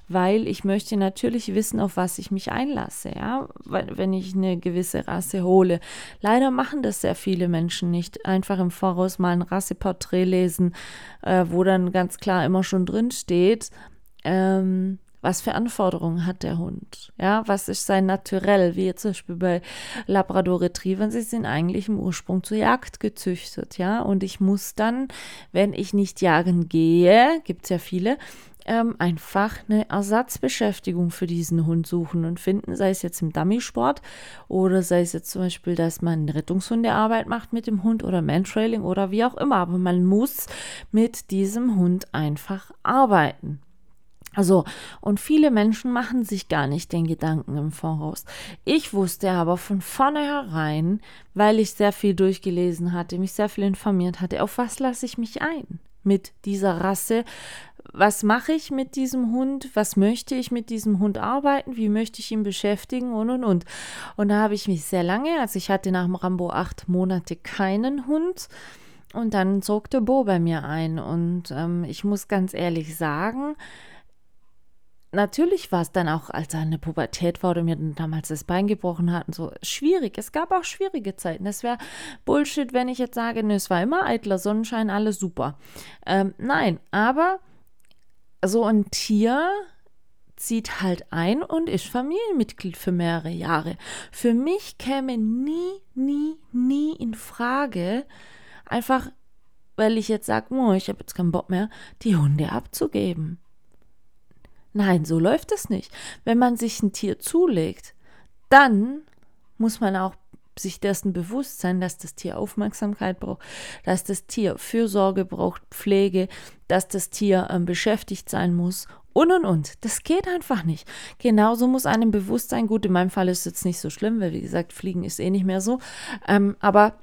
weil ich möchte natürlich wissen, auf was ich mich einlasse, ja, wenn ich eine gewisse Rasse hole. Leider machen das sehr viele Menschen nicht. Einfach im Voraus mal ein Rasseporträt lesen, äh, wo dann ganz klar immer schon drin steht, ähm, was für Anforderungen hat der Hund? Ja, was ist sein Naturell? Wie zum Beispiel bei Labrador Retrievern, sie sind eigentlich im Ursprung zur Jagd gezüchtet, ja. Und ich muss dann, wenn ich nicht jagen gehe, gibt es ja viele, ähm, einfach eine Ersatzbeschäftigung für diesen Hund suchen und finden, sei es jetzt im Dummy-Sport oder sei es jetzt zum Beispiel, dass man Rettungshundearbeit macht mit dem Hund oder Mantrailing oder wie auch immer. Aber man muss mit diesem Hund einfach arbeiten. Also, und viele Menschen machen sich gar nicht den Gedanken im Voraus. Ich wusste aber von vornherein, weil ich sehr viel durchgelesen hatte, mich sehr viel informiert hatte, auf was lasse ich mich ein mit dieser Rasse, was mache ich mit diesem Hund, was möchte ich mit diesem Hund arbeiten, wie möchte ich ihn beschäftigen und und und. Und da habe ich mich sehr lange, also ich hatte nach dem Rambo acht Monate keinen Hund. Und dann zog der Bo bei mir ein. Und ähm, ich muss ganz ehrlich sagen, natürlich war es dann auch, als er in der Pubertät war oder mir damals das Bein gebrochen hat und so, schwierig. Es gab auch schwierige Zeiten. Es wäre Bullshit, wenn ich jetzt sage, ne, es war immer eitler Sonnenschein, alles super. Ähm, nein, aber so ein Tier zieht halt ein und ist Familienmitglied für mehrere Jahre. Für mich käme nie, nie, nie in Frage, einfach weil ich jetzt sage, oh, ich habe jetzt keinen Bock mehr, die Hunde abzugeben. Nein, so läuft es nicht. Wenn man sich ein Tier zulegt, dann muss man auch sich dessen bewusst sein, dass das Tier Aufmerksamkeit braucht, dass das Tier Fürsorge braucht, Pflege, dass das Tier ähm, beschäftigt sein muss und und und. Das geht einfach nicht. Genauso muss einem bewusst sein, gut, in meinem Fall ist es jetzt nicht so schlimm, weil wie gesagt, Fliegen ist eh nicht mehr so, ähm, aber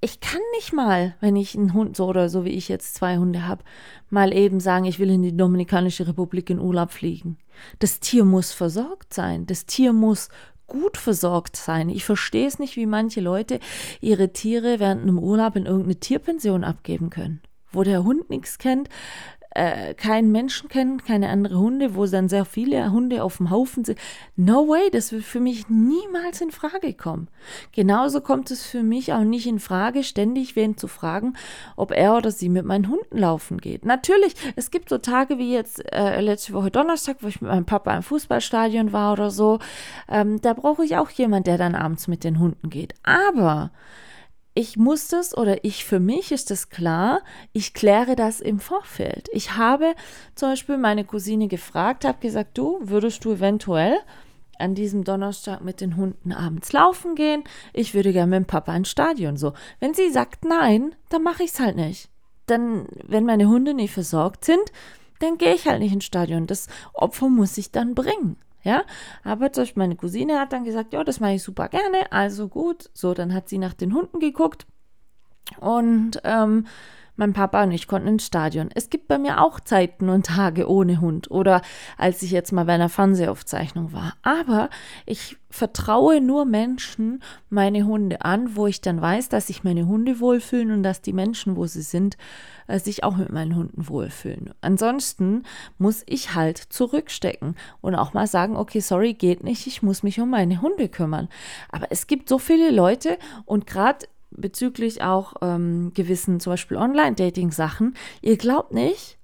ich kann nicht mal, wenn ich einen Hund so oder so wie ich jetzt zwei Hunde habe, mal eben sagen, ich will in die Dominikanische Republik in Urlaub fliegen. Das Tier muss versorgt sein. Das Tier muss gut versorgt sein. Ich verstehe es nicht, wie manche Leute ihre Tiere während einem Urlaub in irgendeine Tierpension abgeben können, wo der Hund nichts kennt, äh, keinen Menschen kennen, keine andere Hunde, wo dann sehr viele Hunde auf dem Haufen sind. No way, das wird für mich niemals in Frage kommen. Genauso kommt es für mich auch nicht in Frage, ständig wen zu fragen, ob er oder sie mit meinen Hunden laufen geht. Natürlich, es gibt so Tage wie jetzt äh, letzte Woche Donnerstag, wo ich mit meinem Papa im Fußballstadion war oder so. Ähm, da brauche ich auch jemanden, der dann abends mit den Hunden geht. Aber ich muss das oder ich für mich ist es klar, ich kläre das im Vorfeld. Ich habe zum Beispiel meine Cousine gefragt, habe gesagt, du würdest du eventuell an diesem Donnerstag mit den Hunden abends laufen gehen? Ich würde gerne mit dem Papa ins Stadion. So, wenn sie sagt nein, dann mache ich es halt nicht. Dann, wenn meine Hunde nicht versorgt sind, dann gehe ich halt nicht ins Stadion. Das Opfer muss ich dann bringen. Ja, aber zum Beispiel meine Cousine hat dann gesagt, ja, das mache ich super gerne, also gut. So, dann hat sie nach den Hunden geguckt und ähm, mein Papa und ich konnten ins Stadion. Es gibt bei mir auch Zeiten und Tage ohne Hund oder als ich jetzt mal bei einer Fernsehaufzeichnung war. Aber ich vertraue nur Menschen meine Hunde an, wo ich dann weiß, dass sich meine Hunde wohlfühlen und dass die Menschen, wo sie sind, äh, sich auch mit meinen Hunden wohlfühlen. Ansonsten muss ich halt zurückstecken und auch mal sagen, okay, sorry, geht nicht, ich muss mich um meine Hunde kümmern. Aber es gibt so viele Leute und gerade bezüglich auch ähm, gewissen zum Beispiel Online-Dating-Sachen. Ihr glaubt nicht,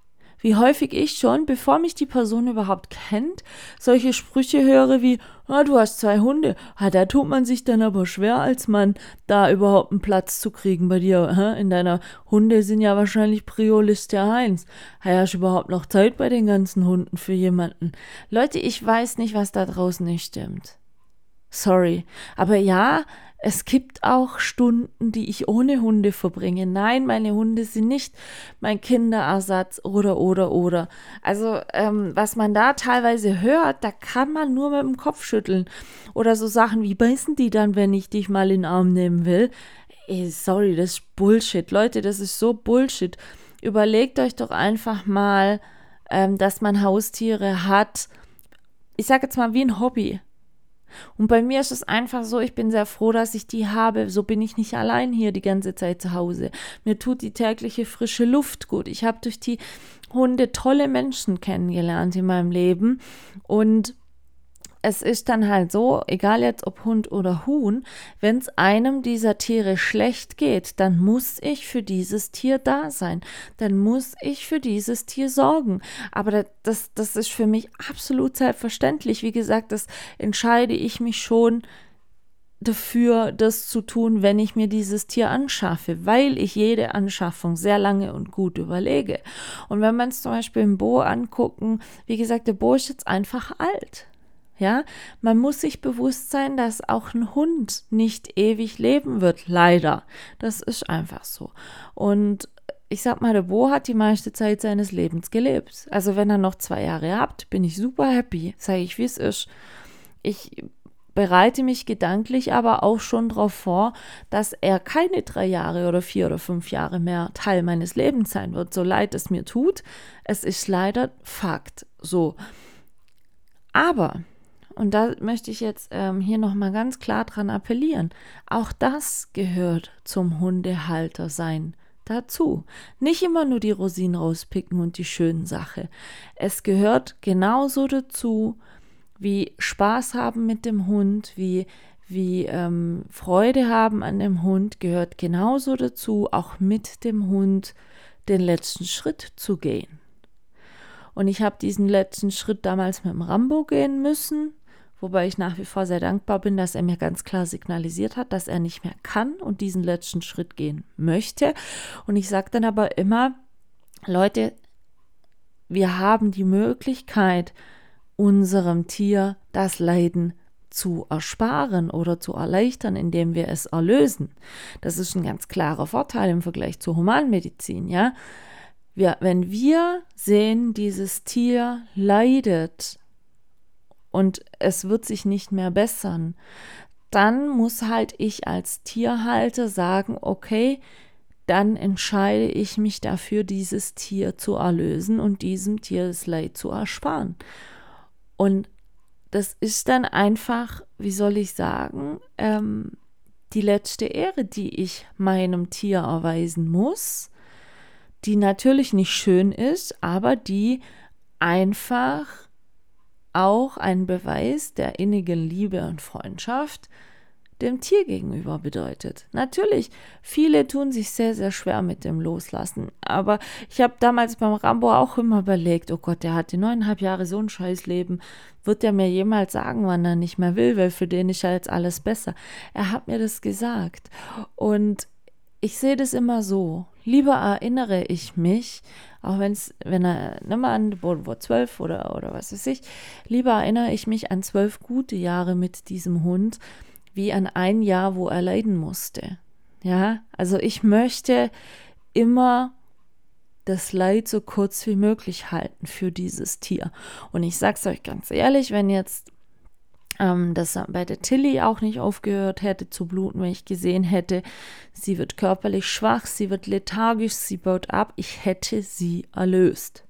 wie häufig ich schon, bevor mich die Person überhaupt kennt, solche Sprüche höre wie, ah, du hast zwei Hunde. Ah, da tut man sich dann aber schwer, als Mann, da überhaupt einen Platz zu kriegen bei dir. Hä? In deiner Hunde sind ja wahrscheinlich Prioliste 1. Hast du überhaupt noch Zeit bei den ganzen Hunden für jemanden? Leute, ich weiß nicht, was da draußen nicht stimmt. Sorry. Aber ja, es gibt auch Stunden, die ich ohne Hunde verbringe. Nein, meine Hunde sind nicht mein Kinderersatz oder, oder, oder. Also, ähm, was man da teilweise hört, da kann man nur mit dem Kopf schütteln. Oder so Sachen wie, beißen die dann, wenn ich dich mal in den Arm nehmen will? Ey, sorry, das ist Bullshit. Leute, das ist so Bullshit. Überlegt euch doch einfach mal, ähm, dass man Haustiere hat. Ich sage jetzt mal wie ein Hobby. Und bei mir ist es einfach so, ich bin sehr froh, dass ich die habe. So bin ich nicht allein hier die ganze Zeit zu Hause. Mir tut die tägliche frische Luft gut. Ich habe durch die Hunde tolle Menschen kennengelernt in meinem Leben und es ist dann halt so, egal jetzt ob Hund oder Huhn, wenn es einem dieser Tiere schlecht geht, dann muss ich für dieses Tier da sein. Dann muss ich für dieses Tier sorgen. Aber das, das ist für mich absolut selbstverständlich. Wie gesagt, das entscheide ich mich schon dafür, das zu tun, wenn ich mir dieses Tier anschaffe, weil ich jede Anschaffung sehr lange und gut überlege. Und wenn man es zum Beispiel im Bo angucken, wie gesagt, der Bo ist jetzt einfach alt. Ja, man muss sich bewusst sein, dass auch ein Hund nicht ewig leben wird, leider. Das ist einfach so. Und ich sag mal, der Bo hat die meiste Zeit seines Lebens gelebt. Also wenn er noch zwei Jahre habt, bin ich super happy, sage ich, wie es ist. Ich bereite mich gedanklich aber auch schon darauf vor, dass er keine drei Jahre oder vier oder fünf Jahre mehr Teil meines Lebens sein wird, so leid es mir tut. Es ist leider Fakt so. Aber und da möchte ich jetzt ähm, hier nochmal ganz klar dran appellieren. Auch das gehört zum Hundehalter sein dazu. Nicht immer nur die Rosinen rauspicken und die schönen Sachen. Es gehört genauso dazu, wie Spaß haben mit dem Hund, wie, wie ähm, Freude haben an dem Hund, gehört genauso dazu, auch mit dem Hund den letzten Schritt zu gehen. Und ich habe diesen letzten Schritt damals mit dem Rambo gehen müssen wobei ich nach wie vor sehr dankbar bin, dass er mir ganz klar signalisiert hat, dass er nicht mehr kann und diesen letzten Schritt gehen möchte. Und ich sage dann aber immer, Leute, wir haben die Möglichkeit, unserem Tier das Leiden zu ersparen oder zu erleichtern, indem wir es erlösen. Das ist ein ganz klarer Vorteil im Vergleich zur Humanmedizin, ja. Wir, wenn wir sehen, dieses Tier leidet und es wird sich nicht mehr bessern, dann muss halt ich als Tierhalter sagen, okay, dann entscheide ich mich dafür, dieses Tier zu erlösen und diesem Tier das Leid zu ersparen. Und das ist dann einfach, wie soll ich sagen, ähm, die letzte Ehre, die ich meinem Tier erweisen muss, die natürlich nicht schön ist, aber die einfach auch ein Beweis der innigen Liebe und Freundschaft dem Tier gegenüber bedeutet. Natürlich, viele tun sich sehr, sehr schwer mit dem Loslassen. Aber ich habe damals beim Rambo auch immer überlegt, oh Gott, der hatte neuneinhalb Jahre so ein Scheißleben. Wird der mir jemals sagen, wann er nicht mehr will, weil für den ist ja jetzt alles besser. Er hat mir das gesagt. Und ich sehe das immer so. Lieber erinnere ich mich auch wenn's, wenn er, nimm mal an, wo zwölf oder, oder was weiß ich, lieber erinnere ich mich an zwölf gute Jahre mit diesem Hund, wie an ein Jahr, wo er leiden musste. Ja, also ich möchte immer das Leid so kurz wie möglich halten für dieses Tier. Und ich sag's euch ganz ehrlich, wenn jetzt ähm, dass bei der Tilly auch nicht aufgehört hätte zu bluten, wenn ich gesehen hätte, sie wird körperlich schwach, sie wird lethargisch, sie baut ab, ich hätte sie erlöst.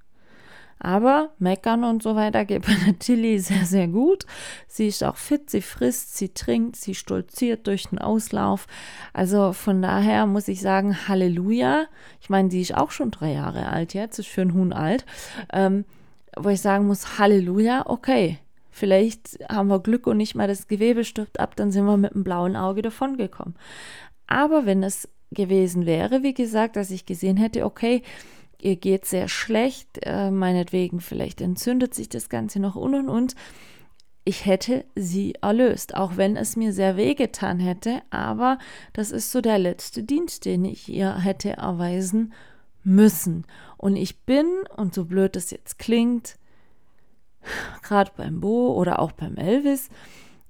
Aber meckern und so weiter geht bei der Tilly sehr, sehr gut. Sie ist auch fit, sie frisst, sie trinkt, sie stolziert durch den Auslauf. Also von daher muss ich sagen, Halleluja. Ich meine, sie ist auch schon drei Jahre alt jetzt, ist für einen Huhn alt. Ähm, wo ich sagen muss, Halleluja, okay, Vielleicht haben wir Glück und nicht mal das Gewebe stirbt ab, dann sind wir mit einem blauen Auge davongekommen. Aber wenn es gewesen wäre, wie gesagt, dass ich gesehen hätte, okay, ihr geht sehr schlecht, äh, meinetwegen vielleicht entzündet sich das Ganze noch und und und, ich hätte sie erlöst, auch wenn es mir sehr wehgetan hätte, aber das ist so der letzte Dienst, den ich ihr hätte erweisen müssen. Und ich bin, und so blöd es jetzt klingt, gerade beim Bo oder auch beim Elvis.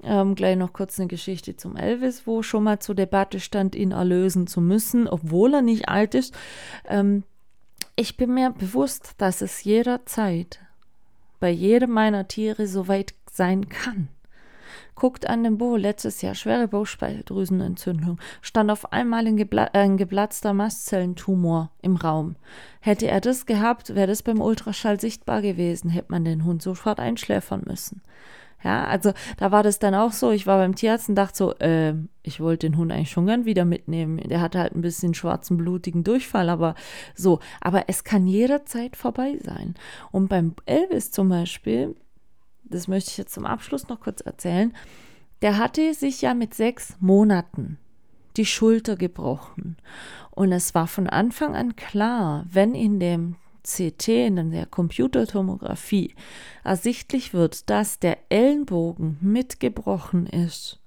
Ähm, gleich noch kurz eine Geschichte zum Elvis, wo schon mal zur Debatte stand, ihn erlösen zu müssen, obwohl er nicht alt ist. Ähm, ich bin mir bewusst, dass es jederzeit bei jedem meiner Tiere so weit sein kann. Guckt an den Bo, letztes Jahr schwere Bauchspeicheldrüsenentzündung, stand auf einmal ein, gebla äh, ein geplatzter Mastzellentumor im Raum. Hätte er das gehabt, wäre das beim Ultraschall sichtbar gewesen, hätte man den Hund sofort einschläfern müssen. Ja, also da war das dann auch so, ich war beim Tierarzt und dachte so, äh, ich wollte den Hund eigentlich schon gern wieder mitnehmen. Der hatte halt ein bisschen schwarzen, blutigen Durchfall, aber so. Aber es kann jederzeit vorbei sein. Und beim Elvis zum Beispiel, das möchte ich jetzt zum Abschluss noch kurz erzählen, der hatte sich ja mit sechs Monaten die Schulter gebrochen. Und es war von Anfang an klar, wenn in dem CT, in der Computertomographie, ersichtlich wird, dass der Ellenbogen mitgebrochen ist,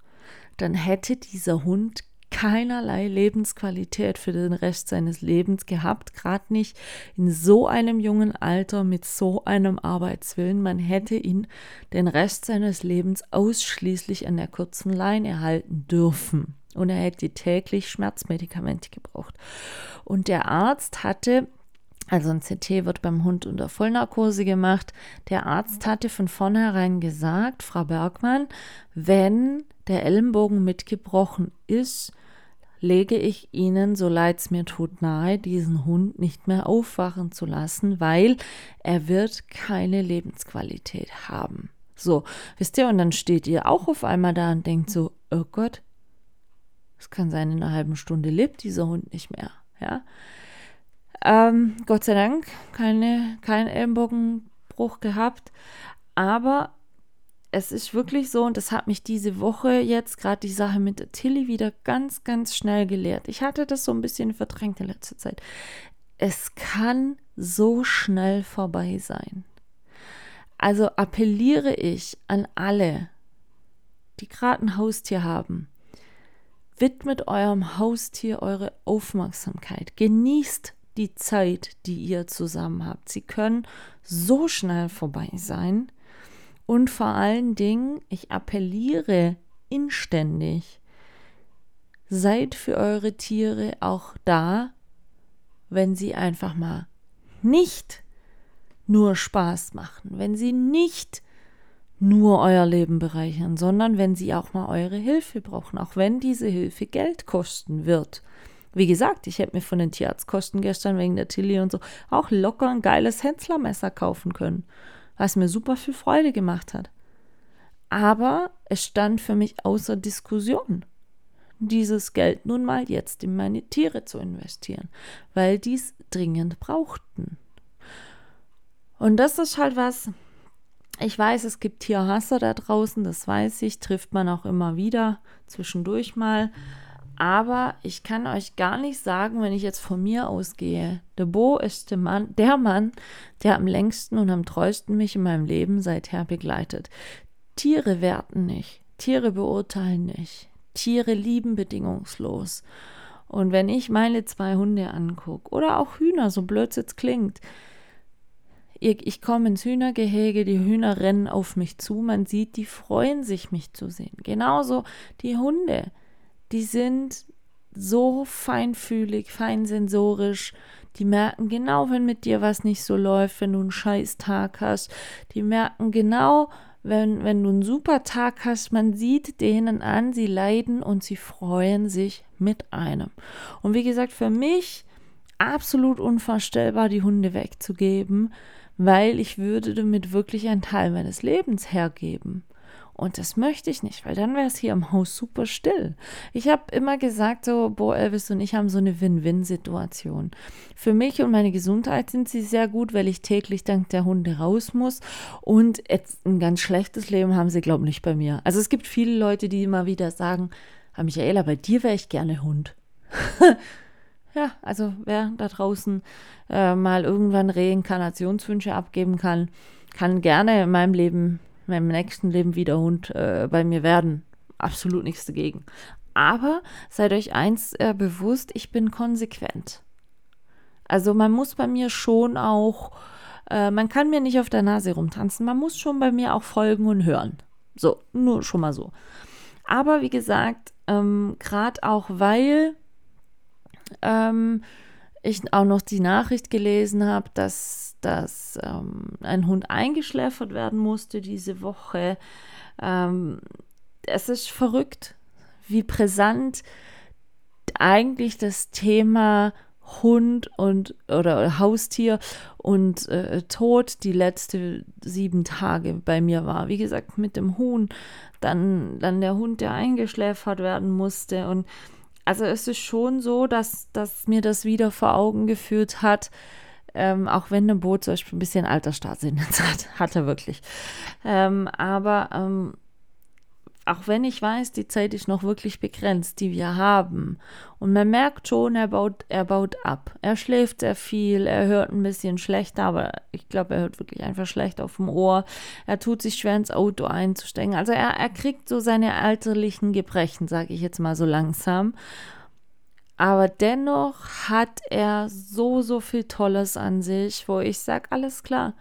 dann hätte dieser Hund keinerlei Lebensqualität für den Rest seines Lebens gehabt, gerade nicht in so einem jungen Alter mit so einem Arbeitswillen. Man hätte ihn den Rest seines Lebens ausschließlich an der kurzen Leine halten dürfen und er hätte täglich Schmerzmedikamente gebraucht. Und der Arzt hatte also ein CT wird beim Hund unter Vollnarkose gemacht. Der Arzt hatte von vornherein gesagt, Frau Bergmann, wenn der Ellenbogen mitgebrochen ist, lege ich Ihnen, so leid es mir tut, nahe, diesen Hund nicht mehr aufwachen zu lassen, weil er wird keine Lebensqualität haben. So, wisst ihr, und dann steht ihr auch auf einmal da und denkt so, oh Gott, es kann sein, in einer halben Stunde lebt dieser Hund nicht mehr, ja. Ähm, Gott sei Dank keine, keinen Ellenbogenbruch gehabt. Aber es ist wirklich so, und das hat mich diese Woche jetzt gerade die Sache mit Tilly wieder ganz, ganz schnell gelehrt. Ich hatte das so ein bisschen verdrängt in letzter Zeit. Es kann so schnell vorbei sein. Also appelliere ich an alle, die gerade ein Haustier haben. Widmet eurem Haustier eure Aufmerksamkeit. Genießt die Zeit, die ihr zusammen habt. Sie können so schnell vorbei sein. Und vor allen Dingen, ich appelliere inständig, seid für eure Tiere auch da, wenn sie einfach mal nicht nur Spaß machen, wenn sie nicht nur euer Leben bereichern, sondern wenn sie auch mal eure Hilfe brauchen, auch wenn diese Hilfe Geld kosten wird. Wie gesagt, ich hätte mir von den Tierarztkosten gestern wegen der Tilly und so auch locker ein geiles Henslermesser kaufen können, was mir super viel Freude gemacht hat. Aber es stand für mich außer Diskussion, dieses Geld nun mal jetzt in meine Tiere zu investieren, weil die es dringend brauchten. Und das ist halt was, ich weiß, es gibt Tierhasser da draußen, das weiß ich, trifft man auch immer wieder, zwischendurch mal. Aber ich kann euch gar nicht sagen, wenn ich jetzt von mir ausgehe. Der Bo ist der Mann, der Mann, der am längsten und am treuesten mich in meinem Leben seither begleitet. Tiere werten nicht, Tiere beurteilen nicht, Tiere lieben bedingungslos. Und wenn ich meine zwei Hunde angucke, oder auch Hühner, so blöd es jetzt klingt, ich, ich komme ins Hühnergehege, die Hühner rennen auf mich zu, man sieht, die freuen sich, mich zu sehen. Genauso die Hunde die sind so feinfühlig, feinsensorisch. Die merken genau, wenn mit dir was nicht so läuft, wenn du einen scheiß Tag hast. Die merken genau, wenn, wenn du einen super Tag hast, man sieht denen an, sie leiden und sie freuen sich mit einem. Und wie gesagt, für mich absolut unvorstellbar, die Hunde wegzugeben, weil ich würde damit wirklich einen Teil meines Lebens hergeben. Und das möchte ich nicht, weil dann wäre es hier im Haus super still. Ich habe immer gesagt, so, Bo Elvis und ich haben so eine Win-Win-Situation. Für mich und meine Gesundheit sind sie sehr gut, weil ich täglich dank der Hunde raus muss. Und jetzt ein ganz schlechtes Leben haben sie, glaube ich, nicht bei mir. Also es gibt viele Leute, die immer wieder sagen, ah, Michaela, bei dir wäre ich gerne Hund. ja, also wer da draußen äh, mal irgendwann Reinkarnationswünsche abgeben kann, kann gerne in meinem Leben meinem nächsten Leben wieder Hund äh, bei mir werden. Absolut nichts dagegen. Aber seid euch eins äh, bewusst, ich bin konsequent. Also man muss bei mir schon auch, äh, man kann mir nicht auf der Nase rumtanzen, man muss schon bei mir auch folgen und hören. So, nur schon mal so. Aber wie gesagt, ähm, gerade auch weil ähm, ich auch noch die Nachricht gelesen habe, dass, dass ähm, ein Hund eingeschläfert werden musste diese Woche. Ähm, es ist verrückt, wie brisant eigentlich das Thema Hund und oder Haustier und äh, Tod die letzten sieben Tage bei mir war. Wie gesagt, mit dem Huhn, dann, dann der Hund, der eingeschläfert werden musste. Und also es ist schon so, dass, dass mir das wieder vor Augen geführt hat, ähm, auch wenn ein Boot zum Beispiel ein bisschen Altersstarrsinn hat, hat er wirklich. Ähm, aber ähm, auch wenn ich weiß, die Zeit ist noch wirklich begrenzt, die wir haben. Und man merkt schon, er baut, er baut ab. Er schläft sehr viel, er hört ein bisschen schlechter, aber ich glaube, er hört wirklich einfach schlecht auf dem Ohr. Er tut sich schwer ins Auto einzusteigen. Also er, er kriegt so seine alterlichen Gebrechen, sage ich jetzt mal so langsam. Aber dennoch hat er so, so viel Tolles an sich, wo ich sage, alles klar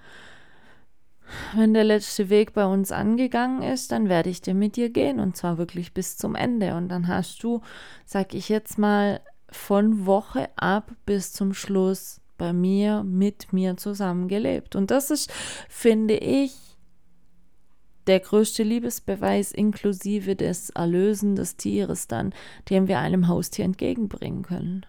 wenn der letzte Weg bei uns angegangen ist, dann werde ich dir mit dir gehen und zwar wirklich bis zum Ende. Und dann hast du, sag ich jetzt mal, von Woche ab bis zum Schluss bei mir, mit mir zusammengelebt. Und das ist, finde ich, der größte Liebesbeweis inklusive des Erlösen des Tieres dann, den wir einem Haustier entgegenbringen können.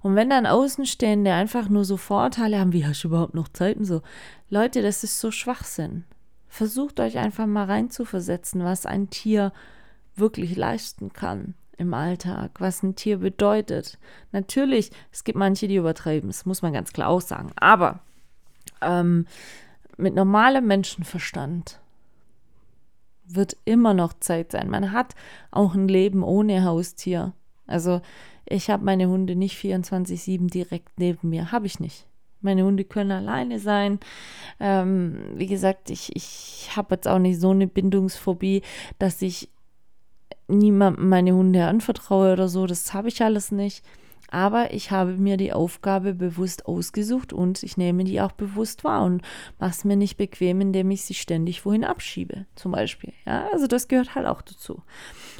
Und wenn dann Außenstehende einfach nur so Vorteile haben, wie hast du überhaupt noch Zeit und so, Leute, das ist so Schwachsinn. Versucht euch einfach mal reinzuversetzen, was ein Tier wirklich leisten kann im Alltag, was ein Tier bedeutet. Natürlich, es gibt manche, die übertreiben, das muss man ganz klar auch sagen. Aber ähm, mit normalem Menschenverstand wird immer noch Zeit sein. Man hat auch ein Leben ohne Haustier. Also ich habe meine Hunde nicht 24-7 direkt neben mir. Habe ich nicht. Meine Hunde können alleine sein. Ähm, wie gesagt, ich, ich habe jetzt auch nicht so eine Bindungsphobie, dass ich niemandem meine Hunde anvertraue oder so. Das habe ich alles nicht. Aber ich habe mir die Aufgabe bewusst ausgesucht und ich nehme die auch bewusst wahr und mache es mir nicht bequem, indem ich sie ständig wohin abschiebe, zum Beispiel. Ja, also das gehört halt auch dazu.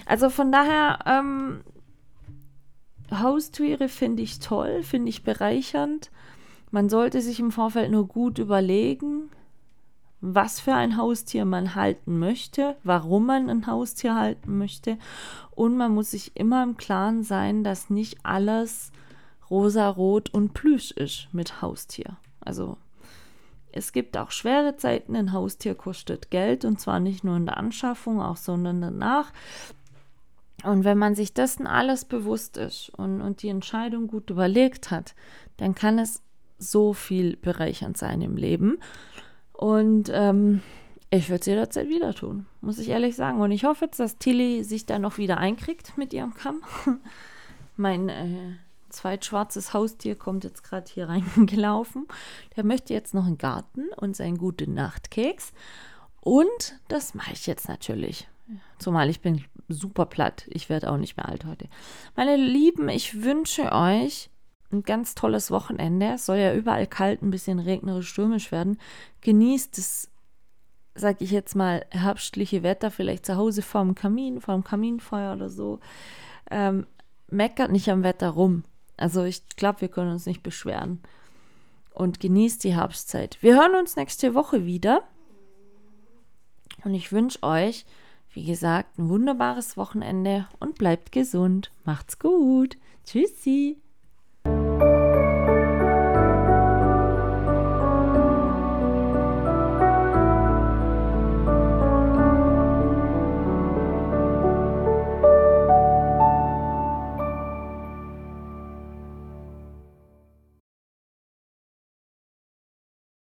Also von daher, ähm, Haustiere finde ich toll, finde ich bereichernd. Man sollte sich im Vorfeld nur gut überlegen, was für ein Haustier man halten möchte, warum man ein Haustier halten möchte. Und man muss sich immer im Klaren sein, dass nicht alles rosa, rot und plüsch ist mit Haustier. Also es gibt auch schwere Zeiten, ein Haustier kostet Geld und zwar nicht nur in der Anschaffung, auch sondern danach. Und wenn man sich dessen alles bewusst ist und, und die Entscheidung gut überlegt hat, dann kann es so viel bereichernd sein im Leben. Und ähm, ich würde es jederzeit wieder tun, muss ich ehrlich sagen. Und ich hoffe jetzt, dass Tilly sich da noch wieder einkriegt mit ihrem Kamm. mein äh, zweitschwarzes Haustier kommt jetzt gerade hier reingelaufen. Der möchte jetzt noch einen Garten und seinen guten Nachtkeks. Und das mache ich jetzt natürlich. Zumal ich bin super platt. Ich werde auch nicht mehr alt heute. Meine Lieben, ich wünsche euch ein ganz tolles Wochenende. Es soll ja überall kalt, ein bisschen regnerisch, stürmisch werden. Genießt das, sag ich jetzt mal, herbstliche Wetter, vielleicht zu Hause vorm Kamin, vorm Kaminfeuer oder so. Ähm, meckert nicht am Wetter rum. Also ich glaube, wir können uns nicht beschweren. Und genießt die Herbstzeit. Wir hören uns nächste Woche wieder. Und ich wünsche euch wie gesagt, ein wunderbares Wochenende und bleibt gesund. Macht's gut. Tschüssi.